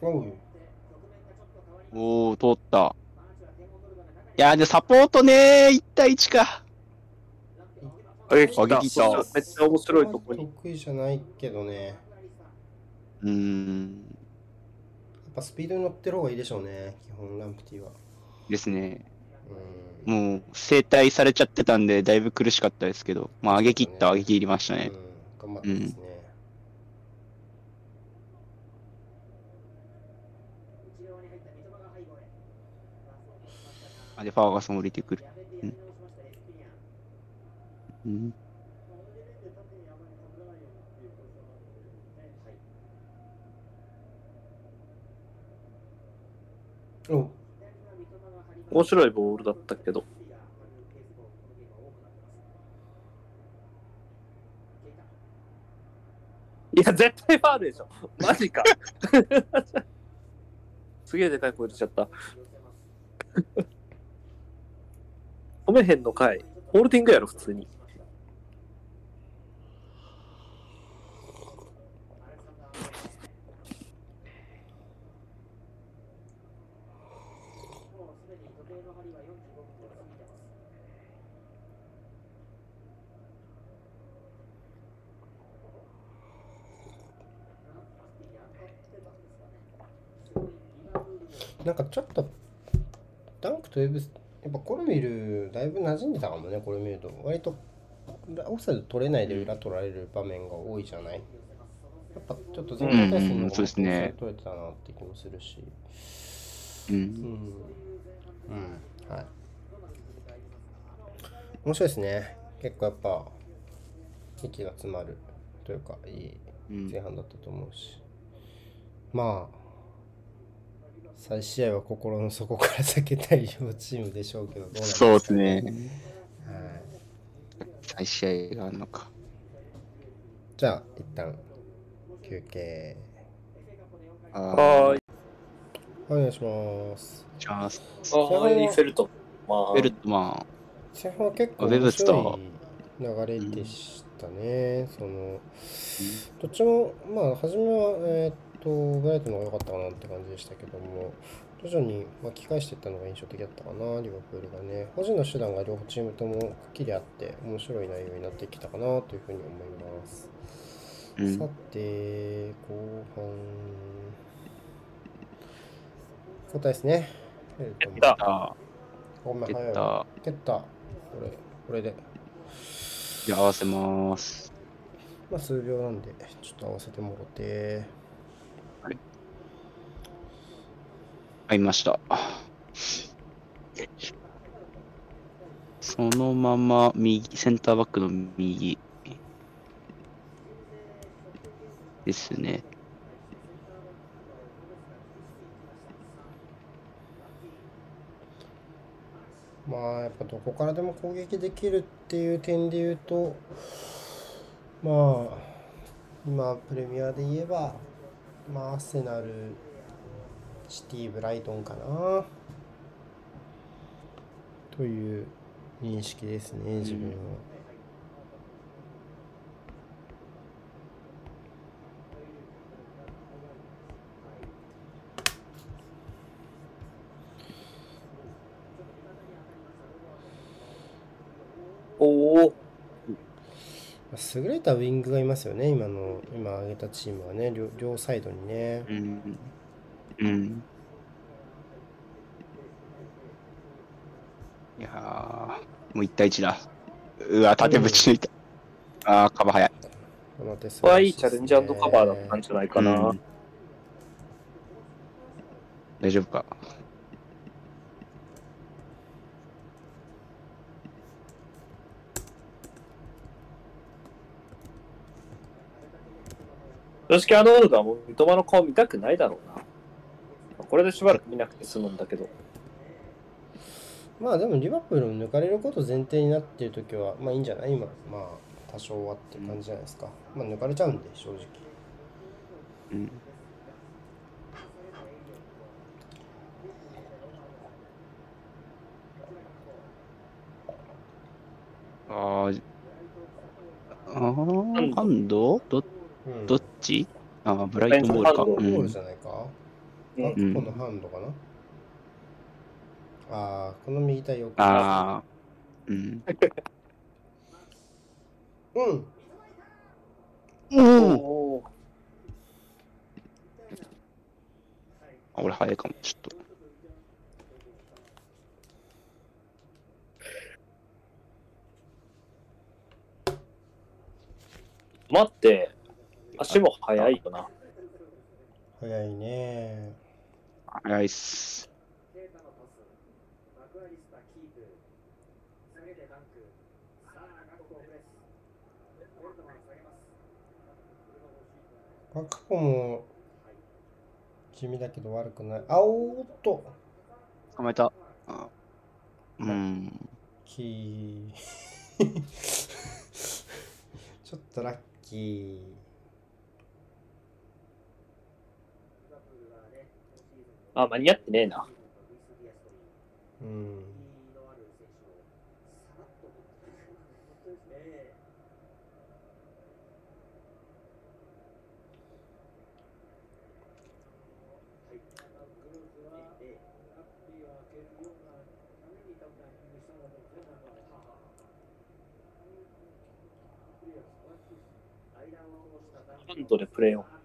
おうおー、通った。いやー、で、サポートねー、1対1か。あげきた。めっちゃ面白いとこに。得意じゃないけどねやうーん、っぱスピードに乗ってる方がいいでしょうね基本ランプティはですね。うんもう、整体されちゃってたんで、だいぶ苦しかったですけど、まあ、上げ切った、上げ切りましたね。うん、頑張ってますね、あで、ファーガソン降りてくる。うん。うん、おう面白いボールだったけど。いや、絶対ファールでしょ。マジか。すげえでかい声出ちゃった。褒めへんのかい。ホールディングやろ、普通に。なんかちょっとダンクとウェブスやっぱコルミルだいぶ馴染んでたかもねこれ見ると。割とオフサイド取れないで裏取られる場面が多いじゃない？やっぱちょっと全体対戦のうんそうですね。取れてたなって気もするし。う。うんん。うんはい。面白いですね。結構やっぱ息が詰まるというかいいうん。前半だったと思うし、まあ再試合は心の底から避けたい両チームでしょうけどどうなんですかそうですね。はい、再試合があるのか。じゃあ一旦休憩。はーい。お願いします。じゃあ、はーい、フェルト。まあ、ベルトマ前半は結構面白い流れでしたね、そのどっちもまあ初めはえーっとブライトのが良かったかなって感じでしたけども徐々に巻き返していったのが印象的だったかなリバプールがね個人の手段が両チームともくっきりあって面白い内容になってきたかなというふうに思います、うんさて後半交代ですねえっとやったあごめん早い蹴った。蹴ったこれこれでじゃあ合わせます。まあ数秒なんでちょっと合わせてもろて合いました。そのまま右、センターバックの右ですね。まあやっぱどこからでも攻撃できるっていう点で言うとまあ今プレミアで言えばまあアーセナルシティ・ブライトンかなという認識ですね、自分は。おお優れたウィングがいますよね、今の、今挙げたチームはね、両両サイドにね。うんうん。いやー、もう1対1だ。うわ、縦ぶち抜いた。あー、カバー早い。この手素これはいいチャレンジカバーだったんじゃないかな。うん大丈夫か。正直あのオールドはもう三笘の顔見たくないだろうな。これでしばらく見なくて済むんだけど。まあでもリバプールを抜かれること前提になっているときは、まあいいんじゃない？今、まあ多少はって感じじゃないですか。まあ抜かれちゃうんで、正直。うん。あー、あー、ハンド？どうん、どっち？あー、ブライトンボールか。ハンドボールうんじゃないか、うんあ、ここのハンドかな、ああ、この右対奥。あー、うん。うん。おおーあ、俺早いかも、ちょっと。待って、足も速いよな。早いね。早いっす。まあ、過去も地味だけど悪くない。あおーっと、捕まえた。あうん。キー。ちょっとラッキー。あ、間に合ってねえな。うん。ハンドでプレーを。フ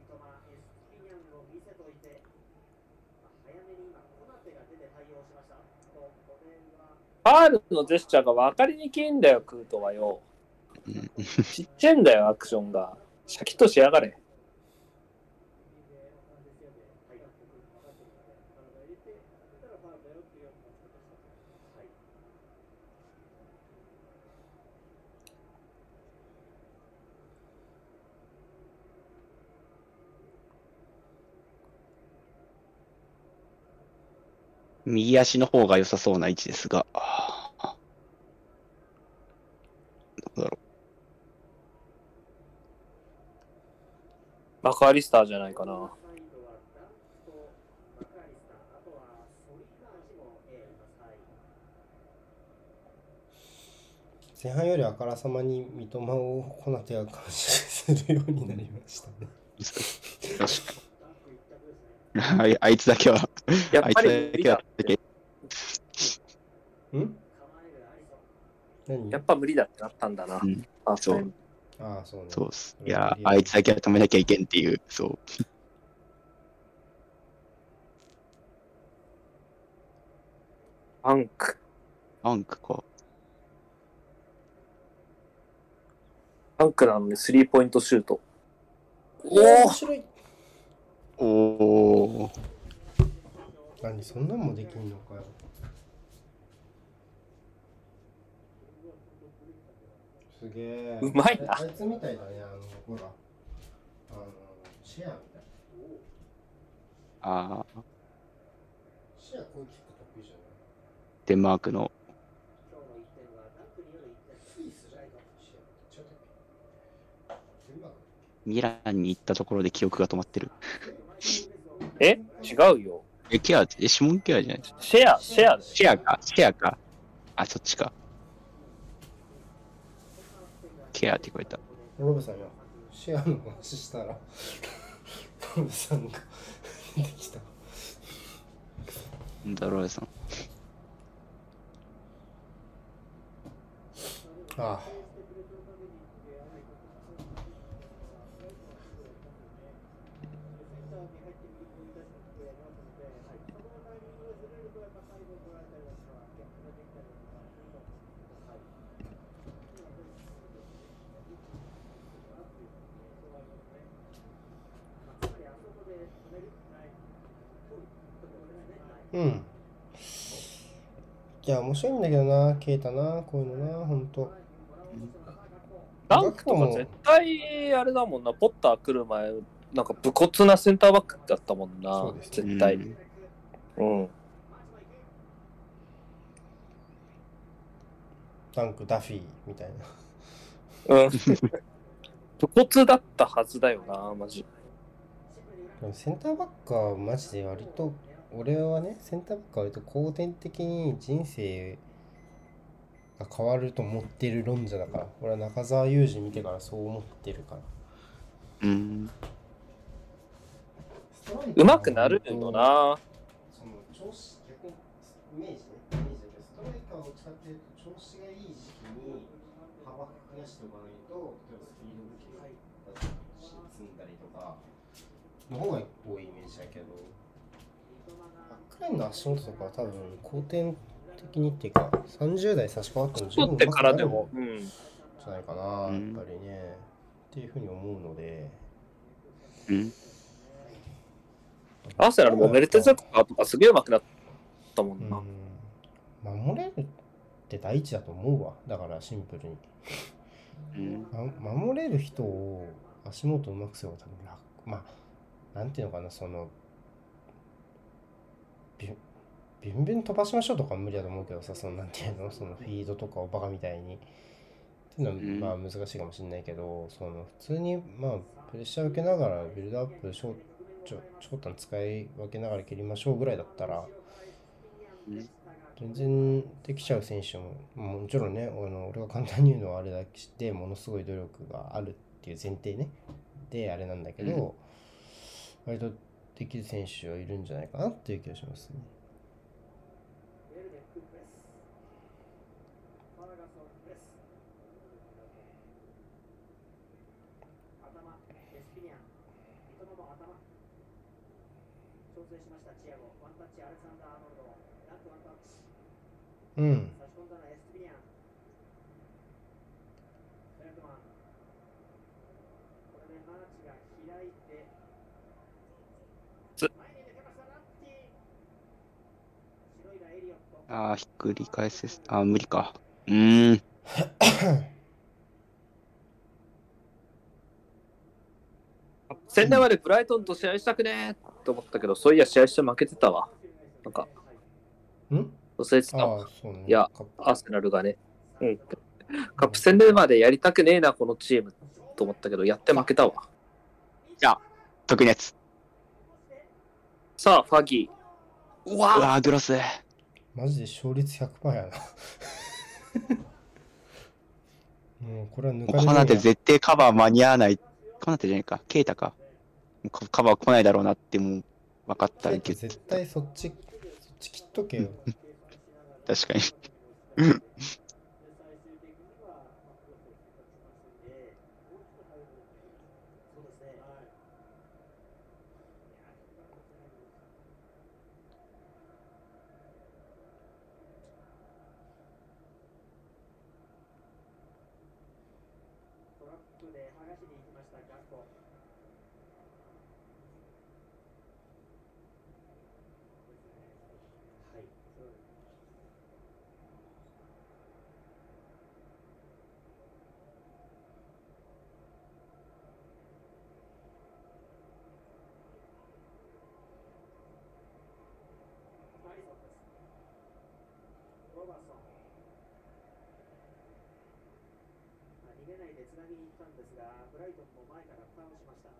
ァールのジェスチャーが分かりにくいんだよ、クートはよ。うんちっちゃいんだよ、アクションが。シャキッとしやがれ。右足の方が良さそうな位置ですが。どうだろマカーリスターじゃないかな。前半よりあからさまに三笘をコナテが監視するようになりましたね。あいあいつだけは、やっぱり無理だ。ん？何？やっぱ無理だってなったんだな。うんあそうああ、そうね。そうっす。いや、あいつだけは止めなきゃいけんっていう、そう。パンク。バンクか。パンクなのにスリーポイントシュート。おお面白いおお。何そんなんもできんのかよ。すげえ。うまいなああいつみたいだね、あの、ほら。あの、シェアみたい。ああ、シェアこういうキック得意じゃない？デンマークの。ミランに行ったところで記憶が止まってる。え？違うよ。え、ケア、え、シモンケアじゃない？シェア、シェアで。シェアか、シェアか？あ、そっちか。ケアって言われた。ロブさんよ。シェアの話したら、ロブさんが 出てきた。なんだろうさん。あうんいや面白いんだけどなケイタなこういうのなほんとダンクとか絶対あれだもんな、ポッター来る前、なんか武骨なセンターバックだったもんなそうで、す絶対。うんうん。ダンクダフィーみたいなうん。武骨だったはずだよな、マジ。でもセンターバックはマジで割と俺はねセンターバックは割と後天的に人生が変わると思ってる論者だから。俺は中澤佑二見てからそう思ってるから。うん。うまくなるよな。その調子逆にイメージね。イメージだけどストライカーを使ってると調子がいい時期に幅増やしておかないと例えばスピード武器が積んだりとか。の方が多いイメージだけどの足元とかは多分後天的にっていうか30代差し掛かっても十分取ってからでも、うん。じゃないかな、やっぱうんりねっていうふうに思うのでうん。アーセナルもメルテゼとかとかすげえ上手くなったもんな。うん守れるって第一だと思うわだからシンプルにうん。ま守れる人を足元うまくすれば多分楽まあなんていうのかなそのビュンビュン飛ばしましょうとかは無理だと思うけどさそのなんていうの？そのフィードとかをバカみたいに。っていううん。のはまあ難しいかもしれないけど、その普通にまあプレッシャー受けながらビルドアップショちょ長短使い分けながら蹴りましょうぐらいだったらうん。全然できちゃう選手ももちろんねあの俺が簡単に言うのはあれだけでものすごい努力があるっていう前提ね。であれなんだけど、割とできる選手はいるんじゃないかなっていう気がしますね。うん。ああ、ひっくり返せす。あー無理か。うーん。仙台までブライトンと試合したくねーと思ったけど、そういや試合して負けてたわ。なんか、ん？忘れてたわ。いやカップアーセナルがね。うん。カップ戦でまでやりたくねえな、このチームと思ったけど、やって負けたわ。特にやつ。さあ、ファギー。ううわわー、グロス。マジで勝率100%やな。もうこれは抜かれるコナテんや絶対カバー間に合わない。コナテじゃないか。ケイタか。カカバー来ないだろうなってもう分かったけど。絶対そっち、そっち切っとけよ。確かに。逃げないでつなぎに行ったんですが、ブライトンも前から蓋をしました。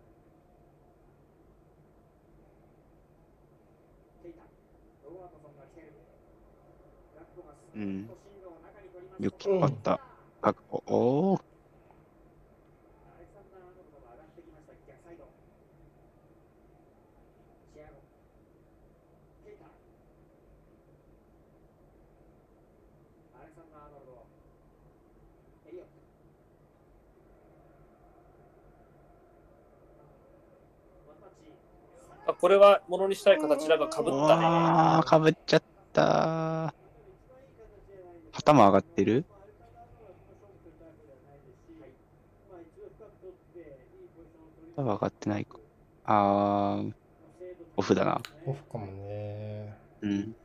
ケイタ、ロバートソンが来てる。ガッコがスうんよく引っ張った。確保。おお。アレクサンダー・アーノルドが上がってきました、逆サイド。チアゴ。ケイタ。アレクサンダー・アーノルド。エあこれはものにしたい形だがかぶったね。あー、かぶっちゃった。頭上がってる？頭上がってないか。あー、オフだな。オフかもね。うん。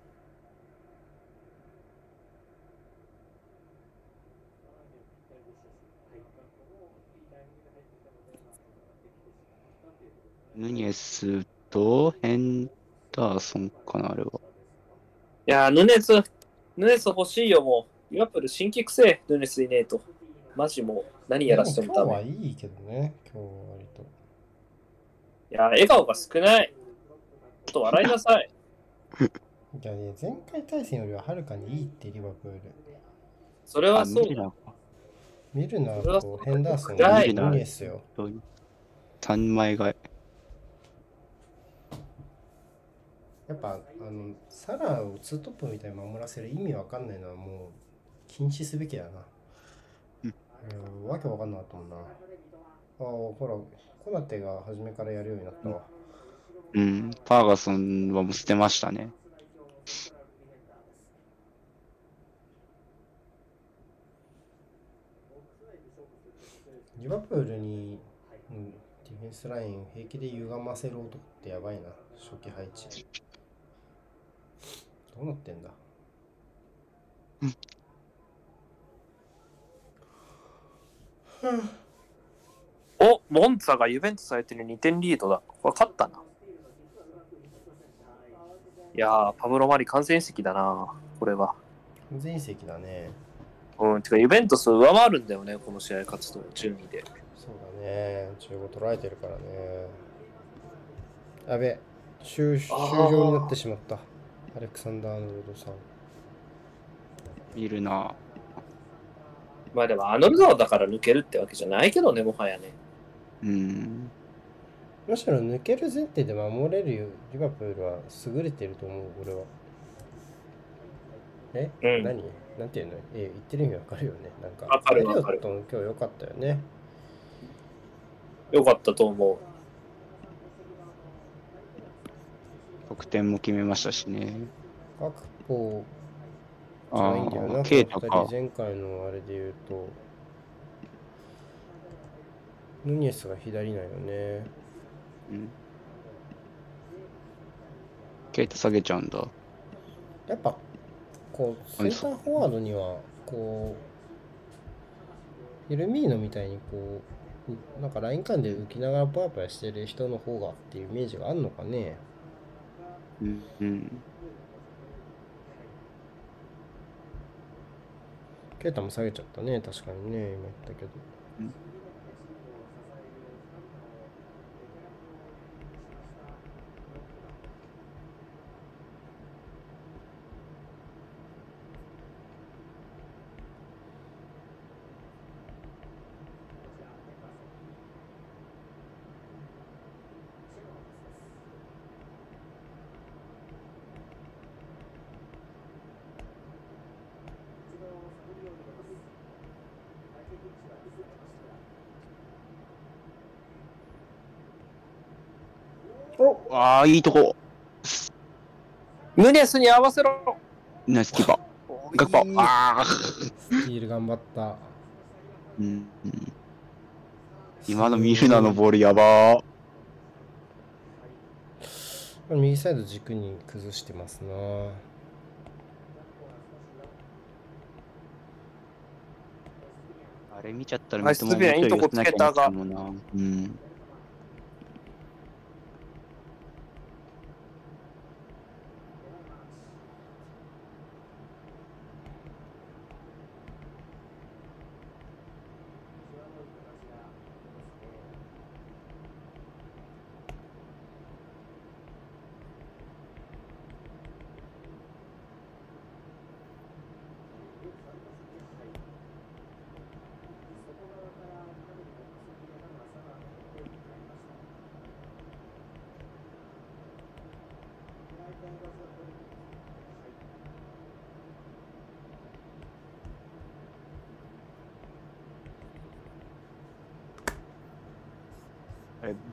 ヌニエスとヘンダーソンかな、あれは。いやー、ヌネス、ヌネス欲しいよ、もう。リバプール新規くせえ、ヌネスいねえと。マジもう、何やらせてもでダメ。も今日はいいけどね、今日は割と。いやー、笑顔が少ない。ちょっと笑いなさい。いやね、前回対戦よりははるかにいいってリバプール。それはあ、そうミ。ラーか。ミルナそれはーとヘンダーソンはいがいいんですよ。3枚がやっぱあのサラをツートップみたいに守らせる意味わかんないのはもう禁止すべきだな。うんうん、わけわかんなかったもんな。ああ、ほら、コナテが初めからやるようになったわ。うん、ファーガソンはもう捨てましたね。リバプールに、うん、ディフェンスライン平気で歪ませる男ってやばいな、初期配置。どうなってんだ？お、モンツァがユベントス相手に2点リードだ。これ勝ったな。いやー、パブロ・マリ完全移籍だな、これは。全員席だね。うん、てか、ユベントス上回るんだよね、この試合勝つと、順位で。そうだね。中5取られてるからね。やべえ。終終了になってしまった。アレクサンダー・アーノルドさん。見るな。まあでも、アーノルドだから抜けるってわけじゃないけどね、もはやね。うん。むしろ抜ける前提で守れるよリバプールは優れてると思う、俺は。え、うん何？なんていうの？え、言ってる意味わかるよね。なんか、わかるわかる今日良かったよね。よかったと思う。得点も決めましたしね。ガクポじゃあないんだよな。あ、ケイタか。前回のあれで言うと、ヌニエスが左なんよね。うん。ケイタ下げちゃうんだ。やっぱ、こう、センターフォワードには、こう、フィルミーノみたいにこう、うなんかライン間で浮きながらパヤパヤしてる人の方がっていうイメージがあるのかね。うん。うん。ケイタも下げちゃったね、確かにね、今言ったけど。うんああ、いいとこ。ヌネスに合わせろナイスキーパー。ガクパー。ああ。スティール頑張った。うん。今のミルナのボールやばー。右サイド軸に崩してますな。あれ見ちゃったらナイスビアいいとこつけたが。うん。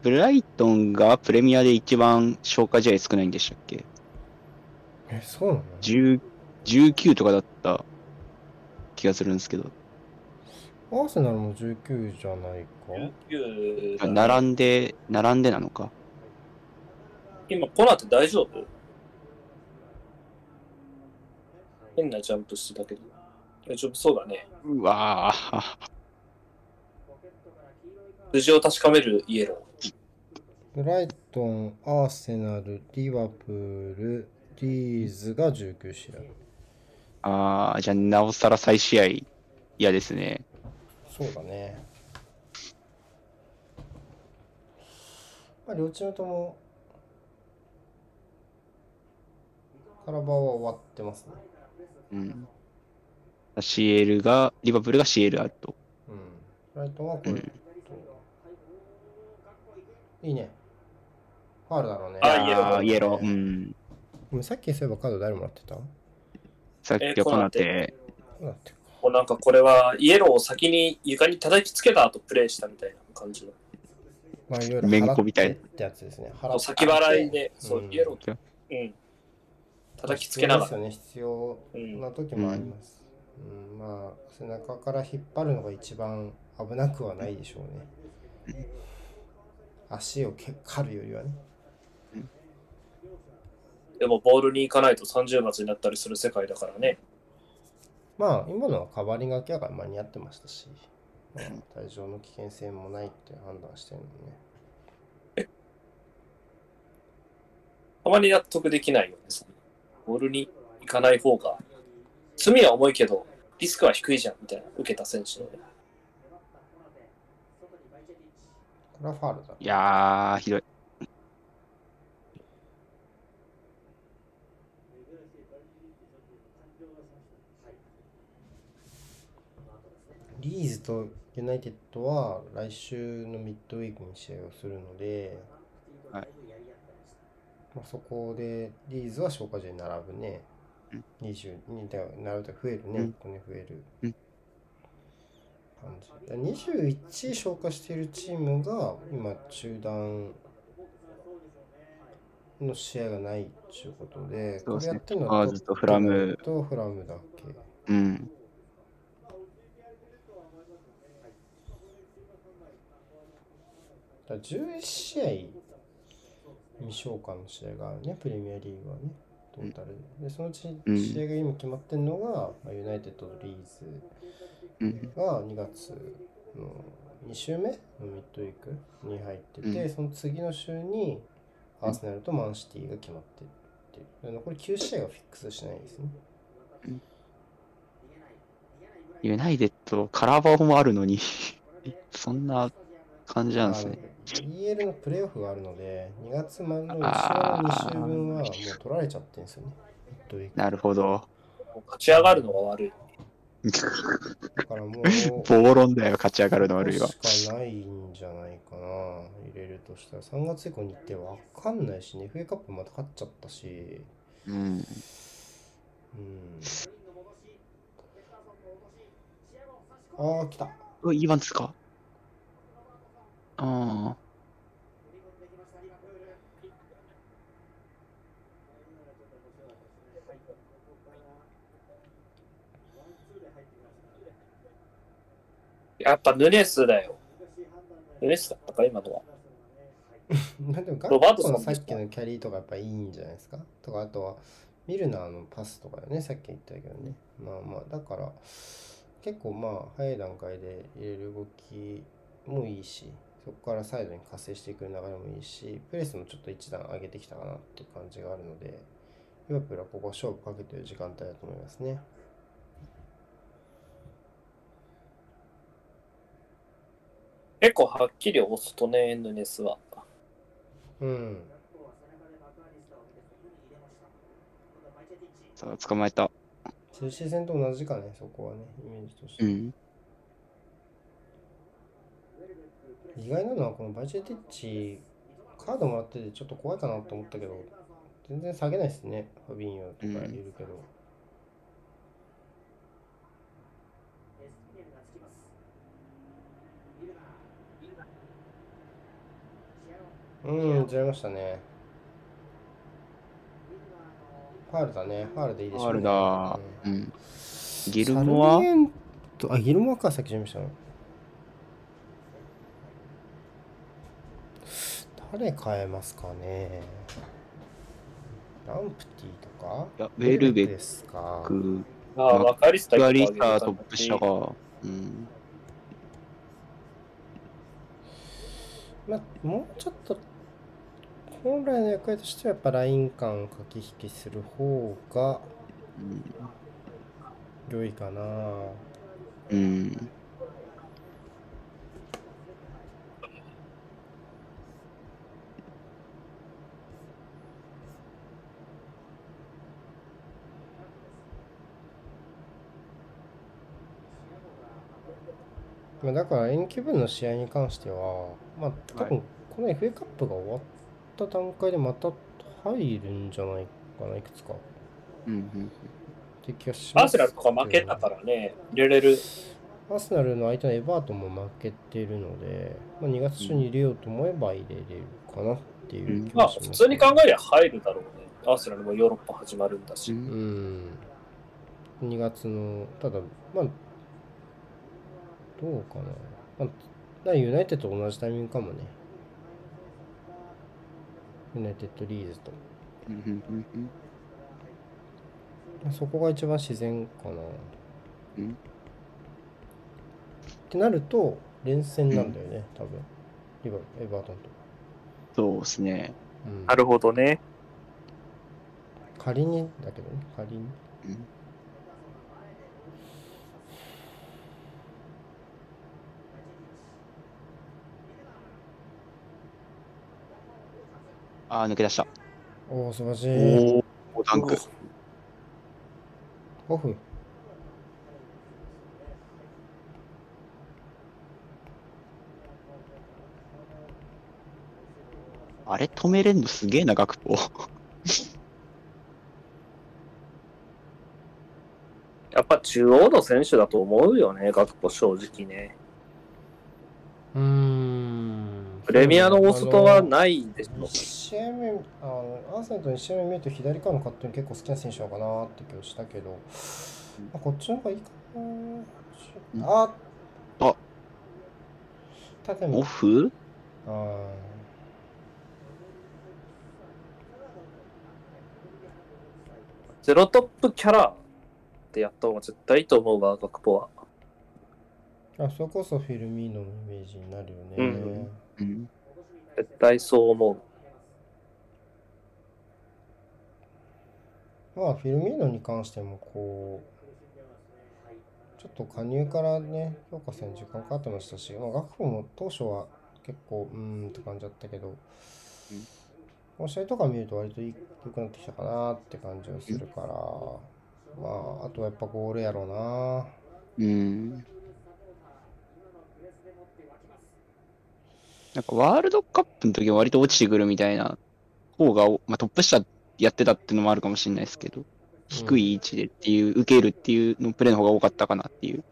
ブライトンがプレミアで一番消化試合少ないんでしたっけ？え、そうなの？10 ?19 とかだった気がするんですけど。アーセナルも19じゃないか？19あ並んで、並んでなのか？今、コナーって大丈夫？変なジャンプしてたけど。大丈夫そうだね。うわぁ。数字を確かめるイエロブライトン、アーセナル、リバプール、リーズが19試合。ああ、じゃあなおさら再試合嫌ですね。そうだね。まあ、両チームとも、カラバーは終わってますね。うん。CL が、リバプールが CL あると。うん。ブライトンはこれ、うんいいね。ファールだろうね。あイエローあイエロー。うん。でもさっきそういえばカード誰もらってた？さっきはコナテ、そうだってかー。もうなんかこれはイエローを先に床に叩きつけた後プレイしたみたいな感じの。まあ、いろいろめんこみたいってやつですね。先払いで、そう、うんイエローと、うん。叩きつけながら。必要ですよね。必要うんな時もあります。うん、まあ、背中から引っ張るのが一番危なくはないでしょうね。足をけ狩 るよりはね。でもボールに行かないと30月になったりする世界だからね。まあ、今のはカバーリング明らかに間に合ってましたし、まあ退場の危険性もないって判断してるのね。たまに納得できないよね。ボールに行かない方が、罪は重いけど、リスクは低いじゃんみたいな、受けた選手のね。これはファールだ。いやー、ひどい。リーズとユナイテッドは来週のミッドウィークに試合をするので、はいまあ、そこでリーズは消化試合に並ぶね。うん20にだ並ぶと増えるね。うん1個ね増えるうん感じ。だ21消化しているチームが今中断の試合がないっていうことで、これやってるのアーズとフラムとフラムだけ。うん。だから11試合未消化の試合があるね、プレミアリーグはね、トータルで。で、そのうちうん試合が今決まってるのが、まあユナイテッドとリーズうん。が2月の2週目のミッドウィークに入ってて、うんその次の週にアーセナルとマンシティが決まってっていう。で残り9試合がフィックスしないですね。ユナイテッド、カラバオもあるのに、そんな感じなんですね。EL のプレーオフがあるので、2月前の後ろのあー2週分はもう取られちゃってるんですよね。なるほど。勝ち上がるのが悪い。だからもう、暴論だよ、勝ち上がるの悪いわ。しかないんじゃないかな、入れるとしたら。3月以降日程わかんないしね、FA カップまた勝っちゃったし、うん。うん。ああ、来た。うわ、いい番ですか？ああ。やっぱヌネスだよ。ヌネスだったか、今のは。ま あでも、ガロバートットソンのさっきのキャリーとかやっぱいいんじゃないですか？とか、あとは、ミルナーのパスとかね、さっき言ったけどね。まあまあ、だから、結構まあ、早い段階で入れる動きもいいし、そこからサイドに活性していく流れもいいし、プレスもちょっと一段上げてきたかなっていう感じがあるので、リバプールはここ勝負かけてる時間帯だと思いますね。結構はっきり押すとね、ヌネスは。うん。さあ、捕まえた。チェルシー戦と同じかね、そこはね、イメージとして。うん。意外なのはこのバイチェティッチカードもらっててちょっと怖いかなと思ったけど全然下げないですねファビーニョとかいるけど、うん、ずれましたね。ファールだね。ファールでいいでしょう、ね。ファールだ。うんうん。ギルモア？あ、ギルモアか、さっき準備したの。誰変えますかね？ランプティとか？いやウェルベックですか。ク、ああ、マカリスターリスタートップ下が、うん。まあ、もうちょっと、本来の役割としてはやっぱライン間を駆け引きする方がうん良いかな。うん。まあ、だから延期分の試合に関しては、まあ、多分この FA カップが終わった段階でまた入るんじゃないかな、いくつか。っうんうん。て気がします。アーセナルとか負けたからね、入れれる。アーセナルの相手のエバートンも負けてるので、まあ、2月中に入れようと思えば入れれるかなっていう気まあ、がします、普通に考えりゃ入るだろうね。アーセナルもヨーロッパ始まるんだし。うん。2月の、ただ、まあ、どうかな。まあ、ユナイテッドと同じタイミングかもね。ユナイテッドリーズと。そこが一番自然かな。うんってなると、連戦なんだよね、多分。エバエバートンと。そうですね。うんなるほどね。仮にだけどね、仮に。うんあー、抜け出した。おお、素晴らしい。おお、ダンク。オフ。あれ？止めれんのすげえな、学ポ。やっぱ中央の選手だと思うよね、学ポ正直ね。うーん。プレミアの大外はないでし1ょ？試合目、あのアーセナルと1試合目見ると左からのカットに結構好きな選手なのかなって気がしたけど、まあ、こっちの方がいいかな。ああオフ？あゼロトップキャラってやった方が絶対いいと思うわ、学ポは。ーあ、それこそフィルミーノのイメージになるよね。うんうん。絶対そう思う。まあ、フィルミーノに関しても、こう、ちょっと加入からね、評価するのに時間かかってましたし、まあ、学部も当初は結構、うーんって感じだったけど、この試合とか見ると割と良くなってきたかなって感じはするから、まあ、あとはやっぱゴールやろうな。うん。なんかワールドカップの時は割と落ちてくるみたいな方が、まあ、トップ下やってたっていうのもあるかもしれないですけど、低い位置でっていう、受けるっていうのプレーの方が多かったかなっていう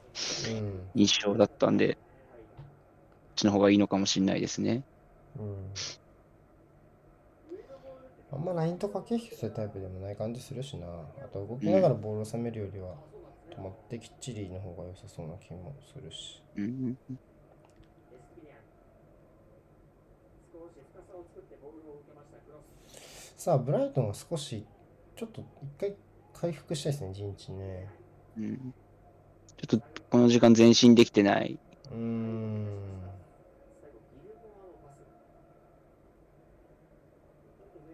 うん。印象だったんで、こっちの方がいいのかもしれないですね。うん。あんまラインと駆け引きするタイプでもない感じするしな。あと動きながらボールを収めるよりは、止まってきっちりの方が良さそうな気もするし。うんうんうんさあ、ブライトンは少し、ちょっと一回回復したいですね、陣地ね。うんちょっとこの時間前進できてない。うーん。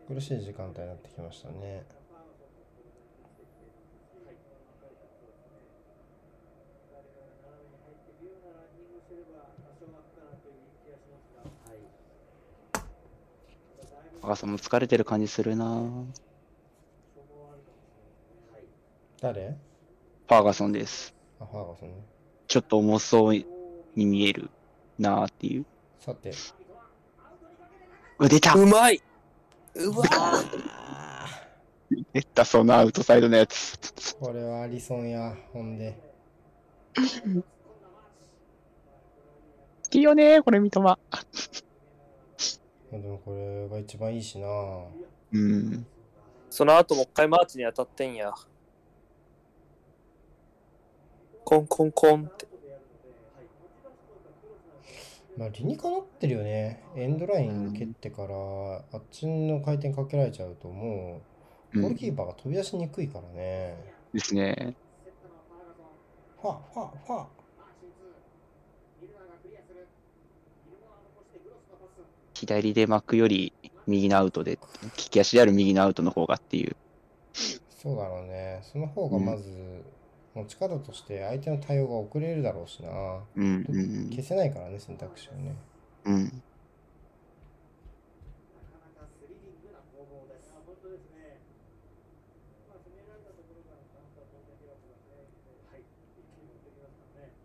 苦しい時間帯になってきましたね。赤さんも疲れてる感じするな誰？ファーガソンです。あ、ファーガソン？ね。ちょっと重そうに見えるなーっていう。さて、うわ出たうまいうわ出た、そのアウトサイドのやつ。これはアリソンや、ほんで。好きよねー、これ三笘。まあでもこれが一番いいしなうん。その後もう一回マーチに当たってんや。コンコンコンって。まあ理にかなってるよねエンドライン蹴ってからあっちの回転かけられちゃうともううんゴールキーパーが飛び出しにくいからね、ですね。ファファファ左で巻くより右のアウトで、利き足である右のアウトの方がっていう。そうだろうね。その方がまず持ち方として相手の対応が遅れるだろうしな。うん。うん。消せないからね選択肢をね。うん。うん。なかなかスリリングな攻防です。本当ですね。まあ攻められたところからカウンター当然ではね。はい。一気に持ってきますからね。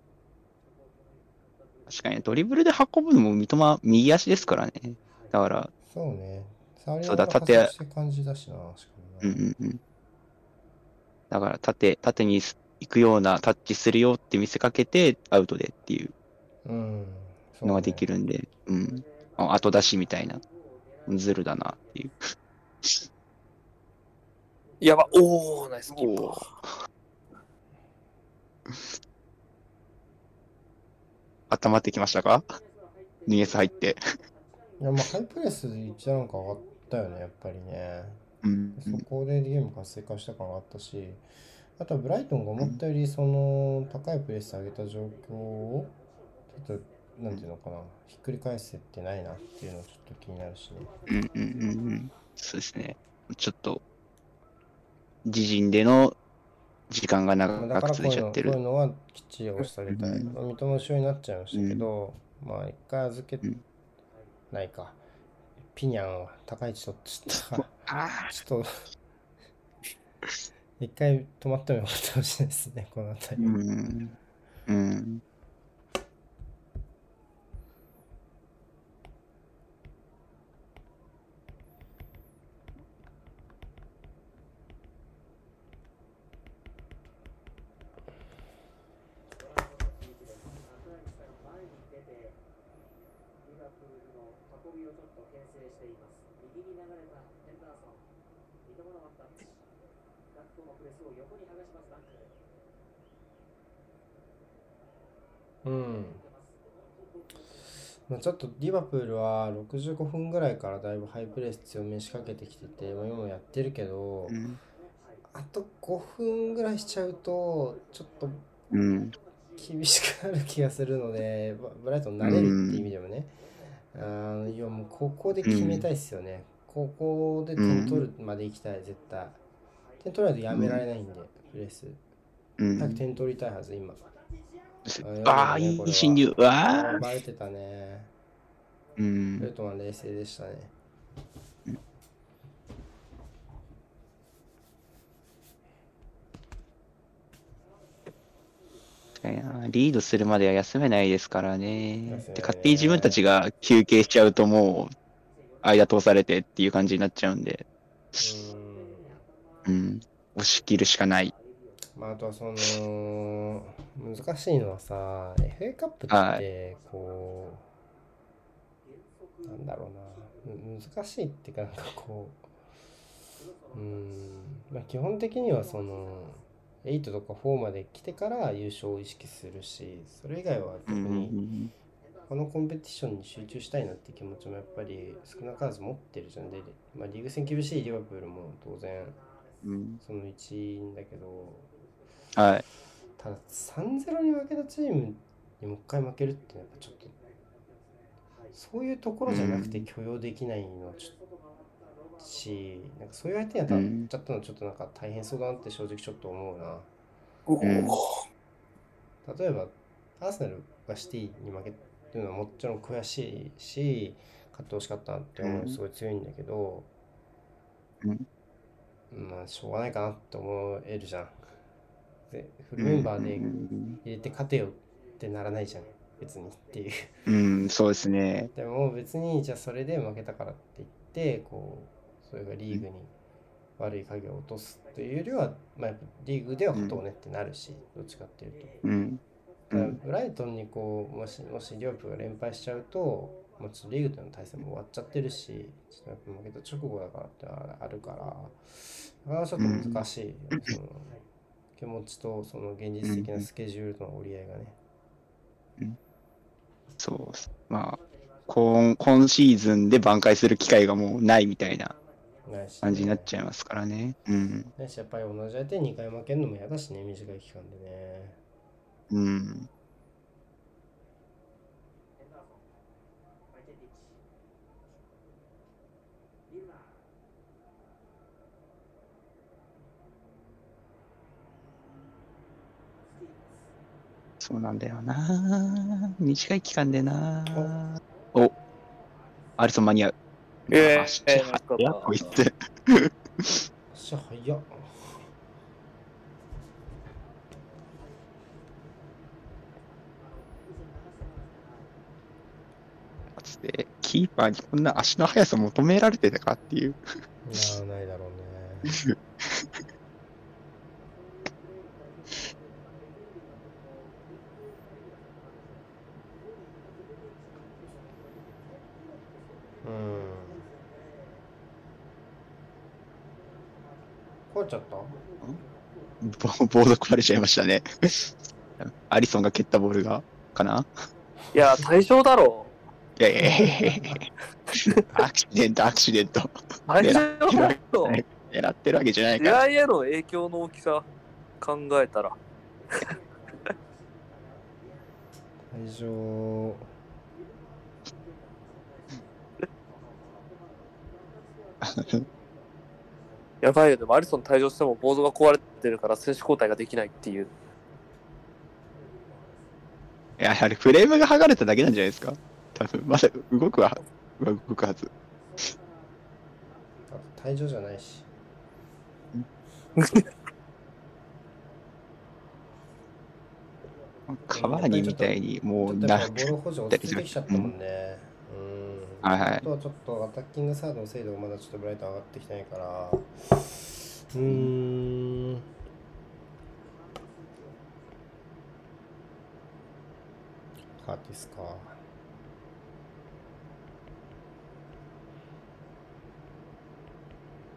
そこをこのカウンタープレー確かにドリブルで運ぶのも三笘右足ですからね。だから、そうねそうだ縦感じだしなしかもな、うんうんうん。だから縦、縦に行くようなタッチするよって見せかけてアウトでっていううんそうねのができるんで、うん。あ後出しみたいな。ズルだなっていう。やば、おー、ナイスキーパおー。温まってきましたか？ニエス入って。いやまあハイプレス一段階上がったよねやっぱりねうん。そこでゲーム活性化した感があったしあとはブライトンが思ったよりその高いプレス上げた状況をちょっとなんていうのかなひっくり返せてないなっていうのちょっと気になるしねうんうんうんうん。そうですね。ちょっと、自陣での時間がまあ長くだからこういちゃってる。ういうのはきっちり押してあげたい、うん。まあ、三笘後ろになっちゃいましたけど、まあ一回預けうんないか、ピニャンは高い位置取っちゃったあちょっと一回止まってもよかったかもしれないですねこの辺り、うん。うん。前に出て、リバプールの運びをちょっと牽制しています。右に流れたヘンダーソン。三笘のワンタッチ。ダックのプレスを横に剥がしますダック。うんまあ、ちょっとリバプールは65分ぐらいからだいぶハイプレス強めに仕掛けてきてて、まあ、今もやってるけど、うん。あと5分ぐらいしちゃうとちょっとうん。厳しくなる気がするのでブブライトン慣れるっていう意味でもね、あのいやもうここで決めたいっすよね、ここで点取るまで行きたい絶対点取らないとやめられないんで、プレスうん早く点取りたいはず今ああ、いい侵入。うわあ。バレてたねうんル。ートマン冷静でしたねリードするまでは休めないですからね。で勝手に自分たちが休憩しちゃうともう間通されてっていう感じになっちゃうんで、うんうん。押し切るしかない。まあ、あとはその難しいのはさ FA カップはってこう、なんだろうなむ難しいっていうかなんかこううんまあ基本的にはその8とか4まで来てから優勝を意識するしそれ以外はう特にん。このコンペティションに集中したいなって気持ちもやっぱり少なからず持ってるじゃんで、まあ、リーグ戦厳しいリバプールも当然うん。その一員だけどはい。ただ3-0に負けたチームにもう一回負けるってやっぱちょっとそういうところじゃなくて許容できないのはちょっとしなんかそういう相手に当たっちゃったのはちょっとなんか大変そうだなって正直ちょっと思うな。例えばアーセナルがシティに負けるのはもちろん悔しいし勝ってほしかったなって思うのすごい強いんだけど、うん。まあしょうがないかなって思えるじゃん。でフルメンバーでうん。入れて勝てよってならないじゃん別にっていううん、そうですね。でも別にじゃあそれで負けたからって言ってこうそれがリーグに悪い影を落とすというよりは、まあ、リーグでは勝とうねってなるし、どっちかっていうとうん。だからブライトンにこうもしもしリオプが連敗しちゃうともうちょっとリーグとの対戦も終わっちゃってるしちょっとやっぱ負けた直後だからってあるからなかなかちょっと難しいよ、その気持ちとその現実的なスケジュールとの折り合いがね。そうっす。まあ、今今シーズンで挽回する機会がもうないみたいな感じになっちゃいますからね。うん。だしやっぱり同じ相手に2回負けるのも嫌だしね短い期間でね。うん。ヘンダーソン、マイケンリッチ、ミルナー、スティーブス、そうなんだよな。短い期間でな。おアリソン間に合う。えー足えー速いやこいつ。足早っ。つってキーパーにこんな足の速さ求められてたかっていう。いやないだろうね。うん。壊れちゃったボボード壊れちゃいましたね。アリソンが蹴ったボールが、かな？いや、対象だろいやいやいやいやいやアクシデント、アクシデント。う。対象だろ狙ってるわけじゃないから。試合への影響の大きさ考えたら。退場。やばいよ、でもアリソン退場してもボードが壊れてるから選手交代ができないっていう。いや、あれフレームが剥がれただけなんじゃないですか？多分、まだ動くは、動くはず。あと退場じゃないし。カバーニみたいに、もう、なちょったもんね。うん。はいはいあとはちょっとアタッキングサードの精度がまだちょっとブライトン上がってきてないから。うーん。カーティスか。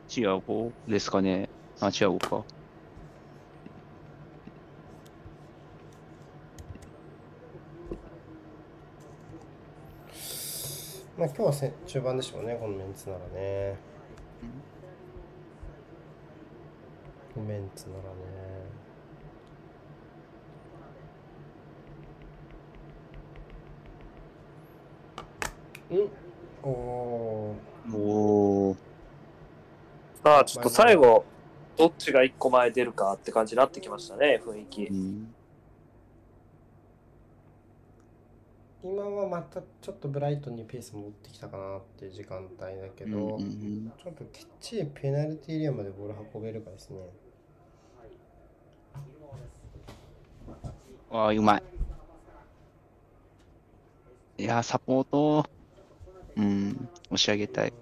チアゴですかね。あ、チアゴか。まあ今日はせ中盤でしょうね、このメンツならね。メンツならね。うんおおおー。さあ、ちょっと最後、どっちが一個前出るかって感じになってきましたね、雰囲気う。ん今はまたちょっとブライトンにペース戻ってきたかなっていう時間帯だけど、うんうんうんちょっときっちりペナルティーエリアまでボール運べるかですね。ああ、うまい。いやー、サポート、うん、押し上げたい。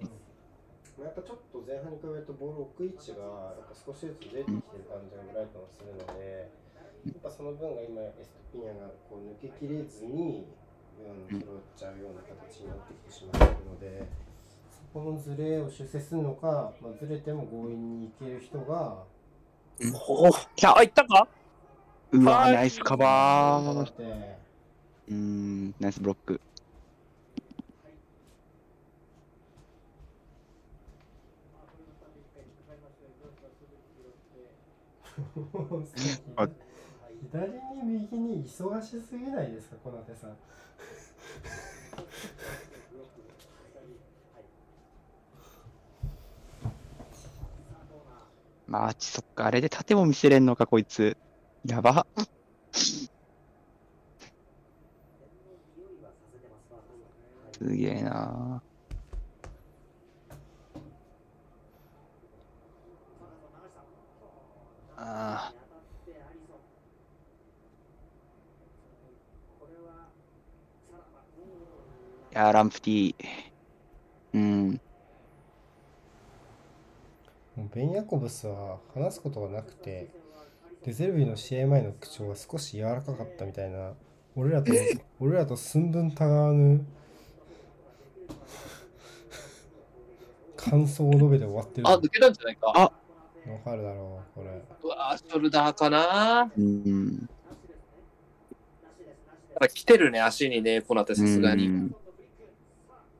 まあやっぱちょっと前半に比べるとボールを置く位置がやっぱ少しずつ出てきてる感じがブライトンはするので、やっぱその分が今エストピニャがこう抜けきれずに、うん、拾っちゃうような形になってきてしまっているので、そこのズレを修正するのか、まあ、ずれても強引にいける人が、おお、あ、いったか？うわー、はい。ナイスカバー。うーん、ナイスブロック。左に右に忙しすぎないですか、この手さん。マーチ、そっか、あれで縦も見せれんのか、こいつ。やば。すげえなあーやー、ランプティー。うん。もうベン・ヤコブスは話すことがなくて、デゼルビーの試合前の口調が少し柔らかかったみたいな俺らと俺らと寸分たがわぬ感想を述べて終わってるあ、抜けたんじゃないか。あわかるだろうこれうわーショルダーかなうん。ただ来てるね、足にね、この後さすがに。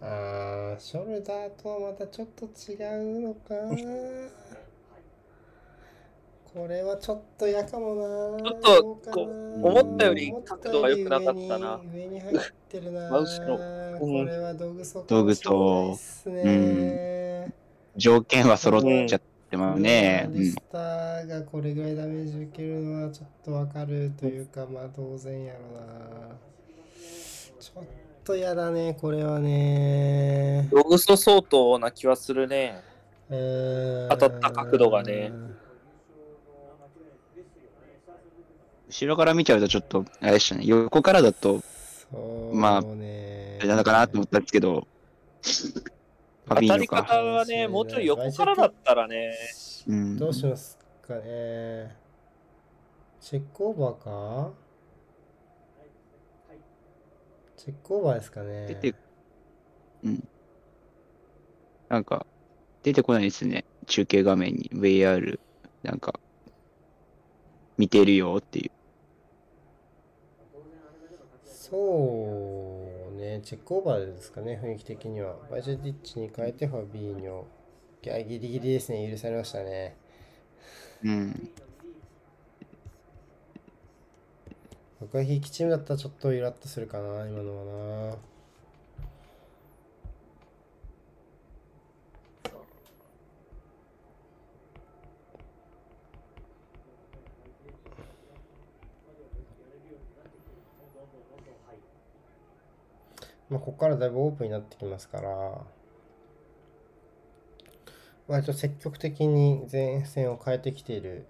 あーショルダーとはまたちょっと違うのかこれはちょっと嫌かもな。ちょっと思ったより角度が良くなかったな。上に上に入ってるな。真後ろうん。これは道具そ道具とっすね、条件は揃っちゃってま。うん。リスターがこれぐらいダメージ受けるのはちょっとわかるというかまあ当然やろな。ちょっと嫌だねこれはね。ログソ相当な気はするね。当たった角度がね。後ろから見ちゃうとちょっと、あれでしたね。横からだと、まあねあれなのかなと思ったんですけど、当たり。方はね、もうちょい横からだったらね。うんどうしますかねチェックオーバーか？チェックオーバーですかね出て、うん。なんか、出てこないですね。中継画面に VR、なんか、見てるよっていう。そうチェックオーバーですかね、雰囲気的には。バイジェティッチに変えてファビーニョ。ギリギリですね、許されましたね。うん。僕はひいきチームだったらちょっとイラッとするかな、今のはな。まあ、ここからだいぶオープンになってきますから、割と積極的に前線を変えてきている、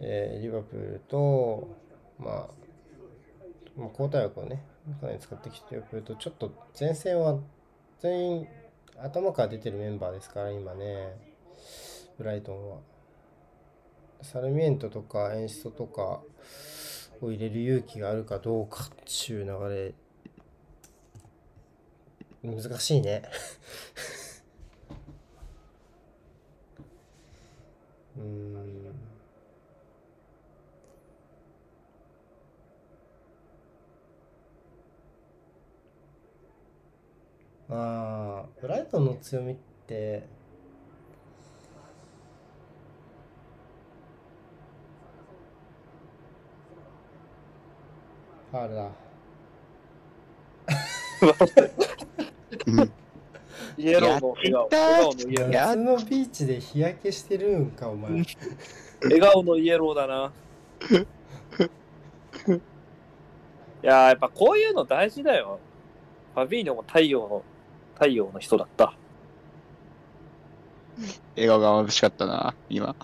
えーリバプールと、まあ、まあ、交代枠をね、かなり使ってきてリバプールと、ちょっと前線は全員頭から出てるメンバーですから、今ね、ブライトンは。サルミエントとかエンシトとかを入れる勇気があるかどうかっていう流れ、難しいね。うん。まあ、ブライトンの強みって、ファールだ。うんイエローの笑顔。や笑顔のイエロー。や夏のビーチで日焼けしてるんか、お前。笑顔のイエローだな。いやー、やっぱこういうの大事だよ。ファビーニョも太陽の、太陽の人だった。笑顔が眩しかったな、今。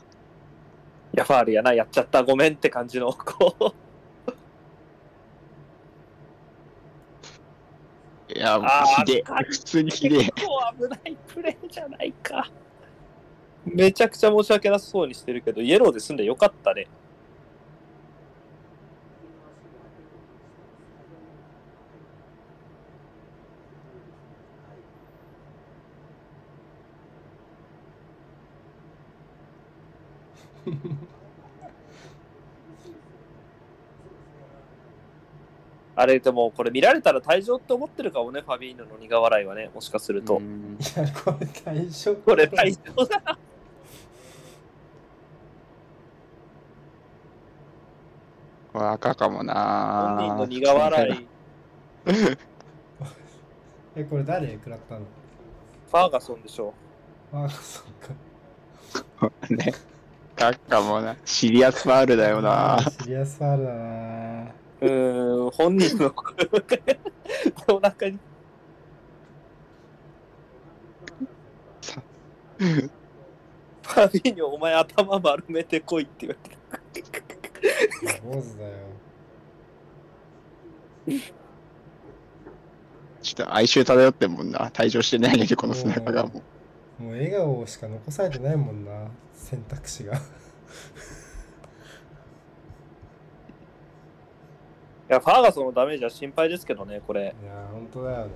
いや、ファールやな、やっちゃった、ごめんって感じの、こう。いや、もうひでえ。普通にひでえ。結構危ないプレーじゃないか。めちゃくちゃ申し訳なさそうにしてるけど、イエローで済んでよかったね。あれでもこれ見られたら退場って思ってるかもね、ファビーノの苦笑いはね、もしかすると。うんいやこれ大丈夫これ退場だな。これ赤かもな本人の苦笑い。えこれ誰？食らったの？ファーガソンでしょ。あそっか ね。赤かもな。シリアスファールだよな。シリアスファールだなうーん、本人のお腹に。ファビーニョ、お前頭丸めてこいって言われて坊主だよちょっと哀愁漂ってんもんな。退場してないのに、このスナイパーがもう。もう笑顔しか残されてないもんな選択肢がいや、ファーガソンのダメージは心配ですけどね、これ。いや本当だよね。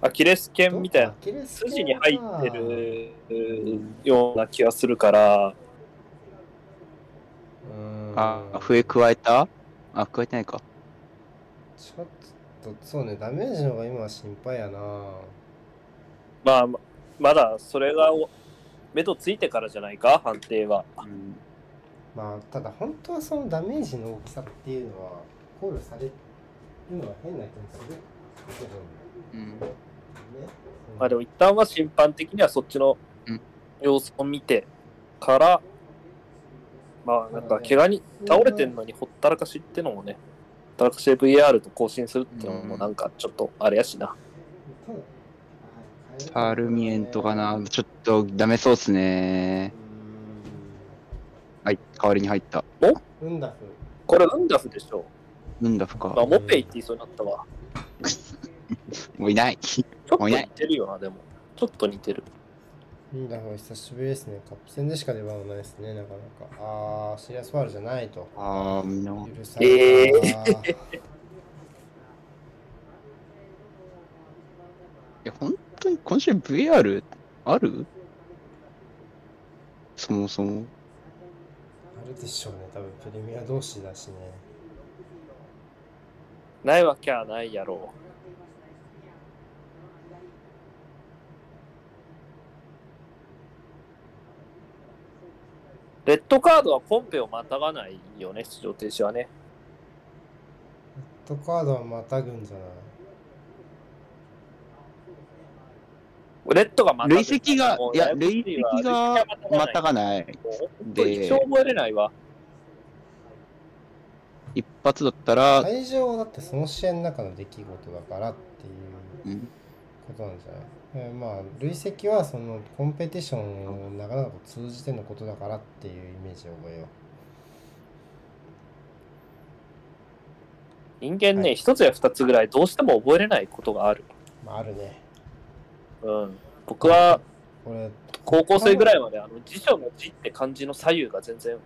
アキレス腱みたいな筋に入ってるような気がするから、うん。あ、笛加えた？あ、加えてないか。ちょっとそうねダメージの方が今は心配やな。まあ、ままだそれがお目処ついてからじゃないか、判定は。うんまあただ本当はそのダメージの大きさっていうのは考慮されるのは変な気もする。けどうん。ね。まあでも一旦は審判的にはそっちのうん。様子を見てから、まあなんか怪我に倒れてんのにほったらかしってのもね、ほったらかしで VR と更新するってのもなんかちょっとあれやしな。サルミエントかな。ちょっとダメそうっすね。はい、代わりに入った。うんだふこれウンダフでしょ。うんだふかまあ、。モペイって言いそうになったわ。もういない。ちょっと似てるよな、でも。ちょっと似てる。うんだふ久しぶりですねカップ戦でしか出番はないですねなかなかああシリアスファールじゃないとあー、みんな。許された、え いや、本当に今週 VR ある？そもそも。あるでしょうね多分プレミア同士だしねないわけはないやろう。レッドカードはポンペをまたがないよね、出場停止はね。レッドカードはまたぐんじゃない？レッドがまたぐ累積がいや累積がまたがない。もう本当に一生覚えれないわ。一発だったら、会場はだってその試合の中の出来事だからっていううんことなんじゃない、えーまあ累積はそのコンペティションをなかなかと通じてのことだからっていうイメージを覚えよ人間ね、はい一つや二つぐらいどうしても覚えれないことがある。う、まあ、あるねうん。僕はこれ高校生ぐらいまであの辞書の字って漢字の左右が全然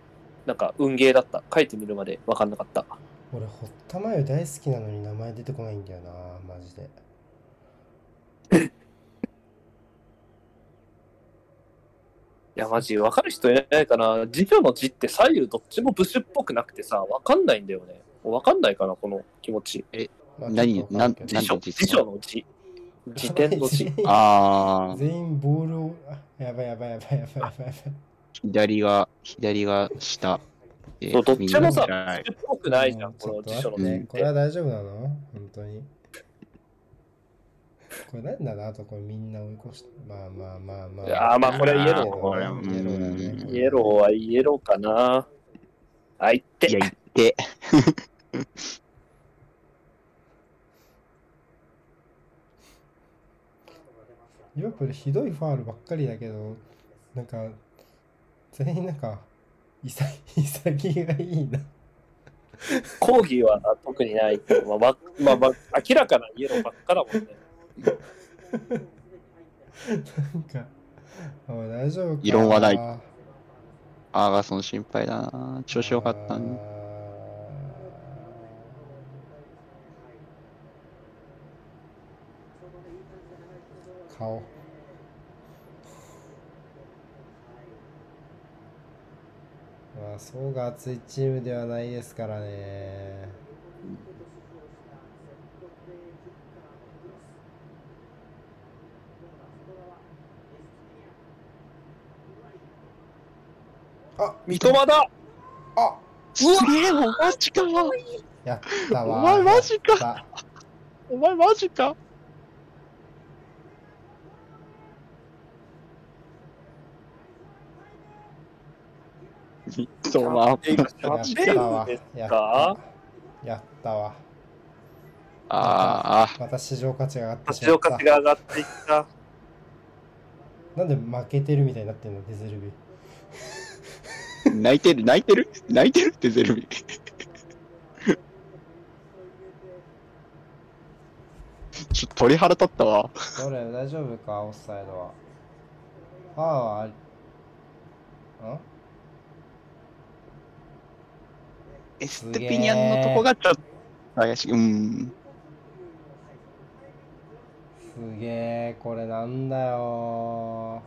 なんか運ゲーだった。書いてみるまで分かんなかった。俺堀田真由大好きなのに名前出てこないんだよなマジで いや、マジ分かる人いないかな。辞書の字って左右どっちもブッシュっぽくなくてさ、分かんないんだよね。分かんないかな、この気持ち。まあ何ちょっとわかるけど辞書、なんで字辞書の字。辞典の字。あー、全員ボールをあやばいやばいやばいやばいやばいやばい左が、左が下。でそう、どっちもさ、っぽくないじゃん、この辞書のね。これはて。大丈夫なの？本当に。これなんだな？あとこれみんな追い越してまあまあまあまあ。いやーまあこれはイエローこれはイエローだね。うんイエローはイエローかな。あ、いって。いや、行って。リバプールひどいファールばっかりだけどなんか全員なんか潔潔がいいな抗議は特にないけど、まあまあまあまあ、明らかなイエローばっかだもんね。なんか、おい大丈夫か異論はないアーガソン心配だな。調子良かったんで。顔まあそうが熱いチームではないですからねあ三笘だあすげえ、マジか。やったわお前マジかお前マジか。そうな。やったわ。ですやっかたやったわあまた市場価値が上がっ市場価値が上がっていった。なんで負けてるみたいになってんのデゼルビあ、泣いてる、泣いてる？泣いてる？ってゼルビ。ちょっと鳥肌立ったわ。どれ？大丈夫か？オフサイドは。ファーはん？エステピニャンのとこがちょっと怪しい。うん。すげえこれなんだよ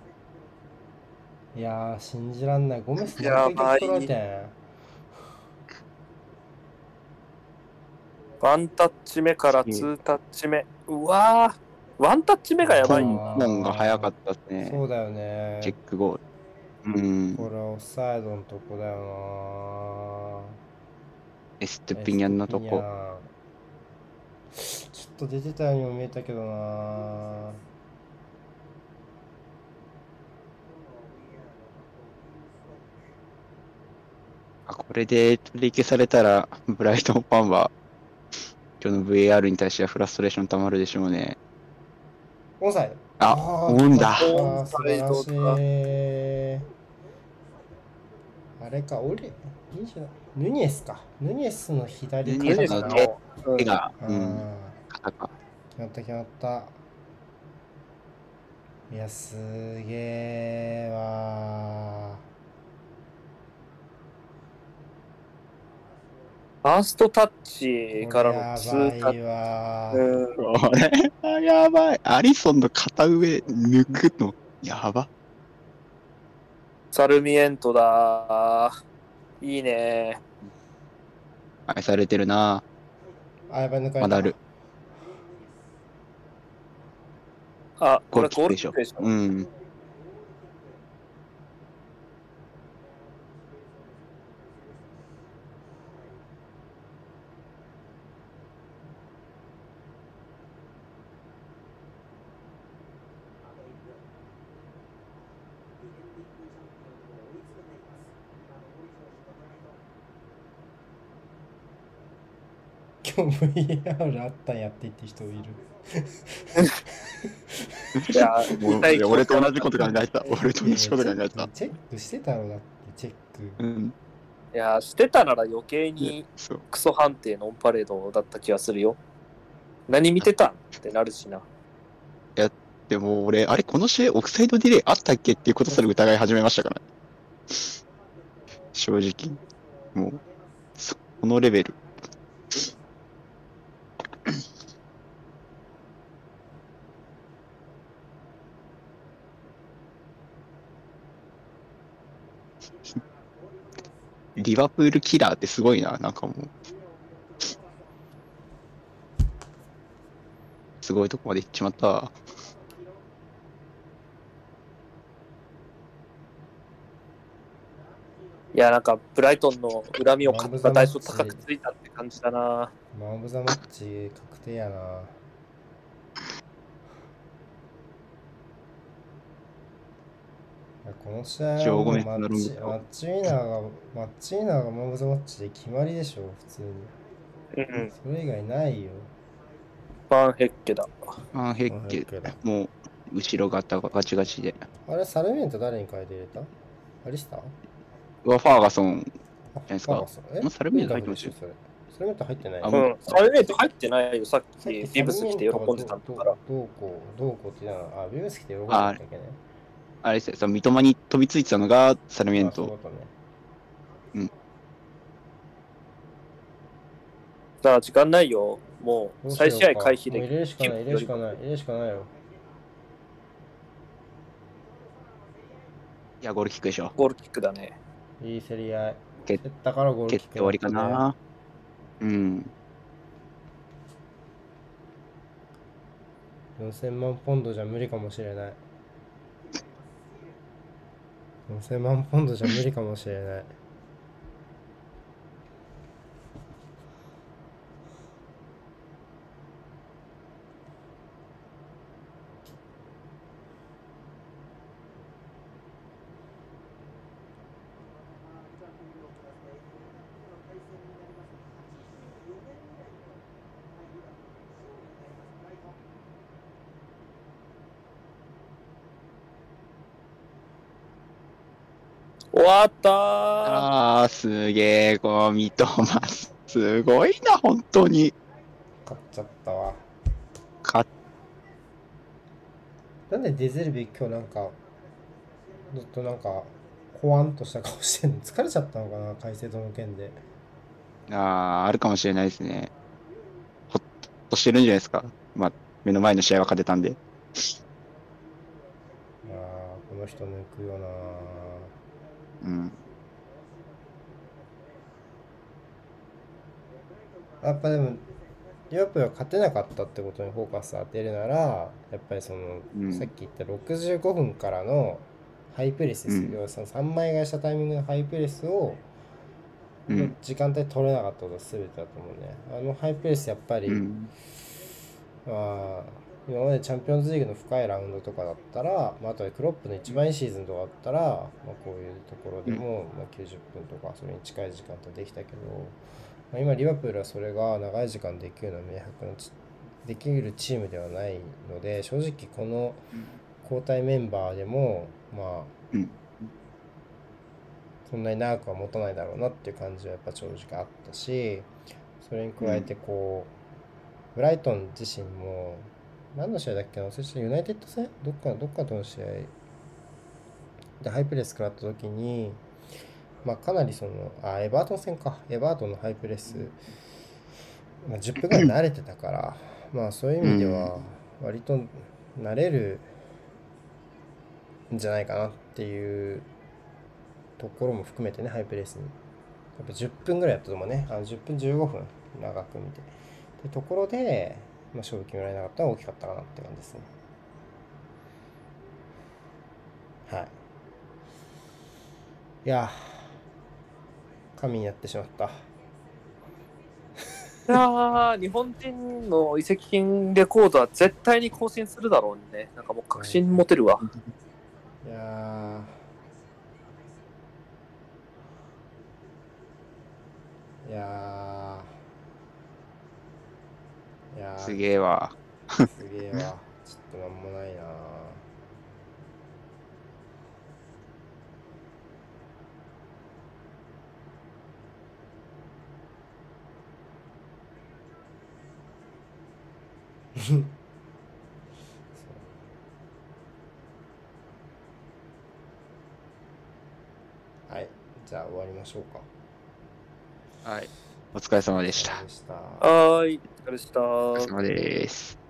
いやー信じらんないゴメス何回取られてんワンタッチ目からツータッチ目。うわーワンタッチ目がやばい。ポンが早かったですね。そうだよねチェックゴール。うん。これオフサイドのとこだよエスなテピニャンのとこ。ちょっと出てたようにも見えたけどなあこれで取り消されたら、ブライトンファンは、今日の VAR に対してはフラストレーション溜まるでしょうね。オンサイドあ、ーオンだ。あー素晴らしいあれか、俺、いいじゃない。ヌニエスか。ヌニエスの左ヌニエスの手うん手が、あうん、ー肩か。決まった決まった。いや、すげえわファーストタッチー。からのツータッチ。やばいわうー。んこれ？はやばい。アリソンの片上抜くの、やば。サルミエントだ。いいね。愛されてるな。あ、やばい、抜かれた。まだある。あ、これゴールキックでしょ。うん。今日 VR あったんやって言って人いる。いや、もう痛い俺と同じこと考えた。俺と同じこと考えた。チェックしてたろだって、チェック。うん。いや、してたなら余計にそう。クソ判定のオンパレードだった気がするよ。何見てたんってなるしな。でも俺、あれ、この試合オフサイドディレイあったっけっていうことすら疑い始めましたから。正直。もう、そこのレベル。リバプールキラーってすごいな、なんかもう。すごいとこまで行っちまったわ。いや、なんか、ブライトンの恨みを買った代償高くついたって感じだな。マン・オブ・ザ・マッチ確定やな。いやこの試合はマッチマッチウィナーがマッチウィナーがマン・オブ・ザ・マッチで決まりでしょ普通に。うん。それ以外ないよ。ファンヘッケだ。アンヘッケ、もう、後ろ型がガチガチで。あれサルミエント誰に変えて入れた？アリスタ？ーうわ、ファーガソンあないですか。サルミエント入ってましょそれ。サルミエント入ってない。あもう。ん。サルメント入ってないよ。さっききビブス来て喜んでたんだから。どうこうどうこうって言ったのあビブス来て喜んでたんだっけねあれですよ、その三笘に飛びついてたのがサルミエント。あそういうことねさあ、時間ないよ。もう、どうしようか再試合回避でもう入れるしかない入れるしかない入れるしかないよいや、ゴールキックでしょ。ゴールキックだね。いい競り合い蹴っ蹴ったからゴールキック蹴って終わりかな。うん。4000万ポンドじゃ無理かもしれない4000万ポンドじゃ無理かもしれない。終わったーあー、すげえ、この三笘、すごいな、本当に。勝っちゃったわかなんでデゼルビ今日なんかずっとなんかほわんとした顔してんの？疲れちゃったのかな？解説の件であー、あるかもしれないですね。ほっとしてるんじゃないですか。まあ、目の前の試合は勝てたんで。あーこの人抜くよなうん。やっぱでもリバプールは勝てなかったってことにフォーカス当てるならやっぱりその、うん。さっき言った65分からのハイプレスですよ、うん。要はその3枚替えしたタイミングのハイプレスを、うん。時間帯取れなかったことが全てだと思うね。あのハイプレスやっぱり、うん。まあ今までチャンピオンズリーグの深いラウンドとかだったら、まあ、あとはクロップの一番いいシーズンとかだったら、まあ、こういうところでも、まあ、90分とかそれに近い時間とできたけど、まあ、今リバプールはそれが長い時間できるような明白なちできるチームではないので正直この交代メンバーでもまあ、うん。そんなに長くは持たないだろうなっていう感じはやっぱ正直あったしそれに加えてこう、ブライトン自身も何の試合だっけな忘れちゃユナイテッド戦？どっかどっかとの試合。でハイプレス食らった時にまあかなりそのあエバートン戦か。エバートンのハイプレス、まあ、10分ぐらい慣れてたから。まあそういう意味では割と慣れるんじゃないかなっていうところも含めてねハイプレスに。やっぱ10分ぐらいやったと思うね。あの10分15分長く見て。ってところで、まあ、勝負決められなかったのは大きかったかなって感じですね。はい。いやー神になってしまった。いやー、日本人の移籍金レコードは絶対に更新するだろうね。なんかもう確信持てるわ。いやー。いやーいやーすげえわ。すげえわちょっとなんもないな はいじゃあ終わりましょうかはい。お疲れ様でした。はーい、お疲れ様でした。お疲れ様です。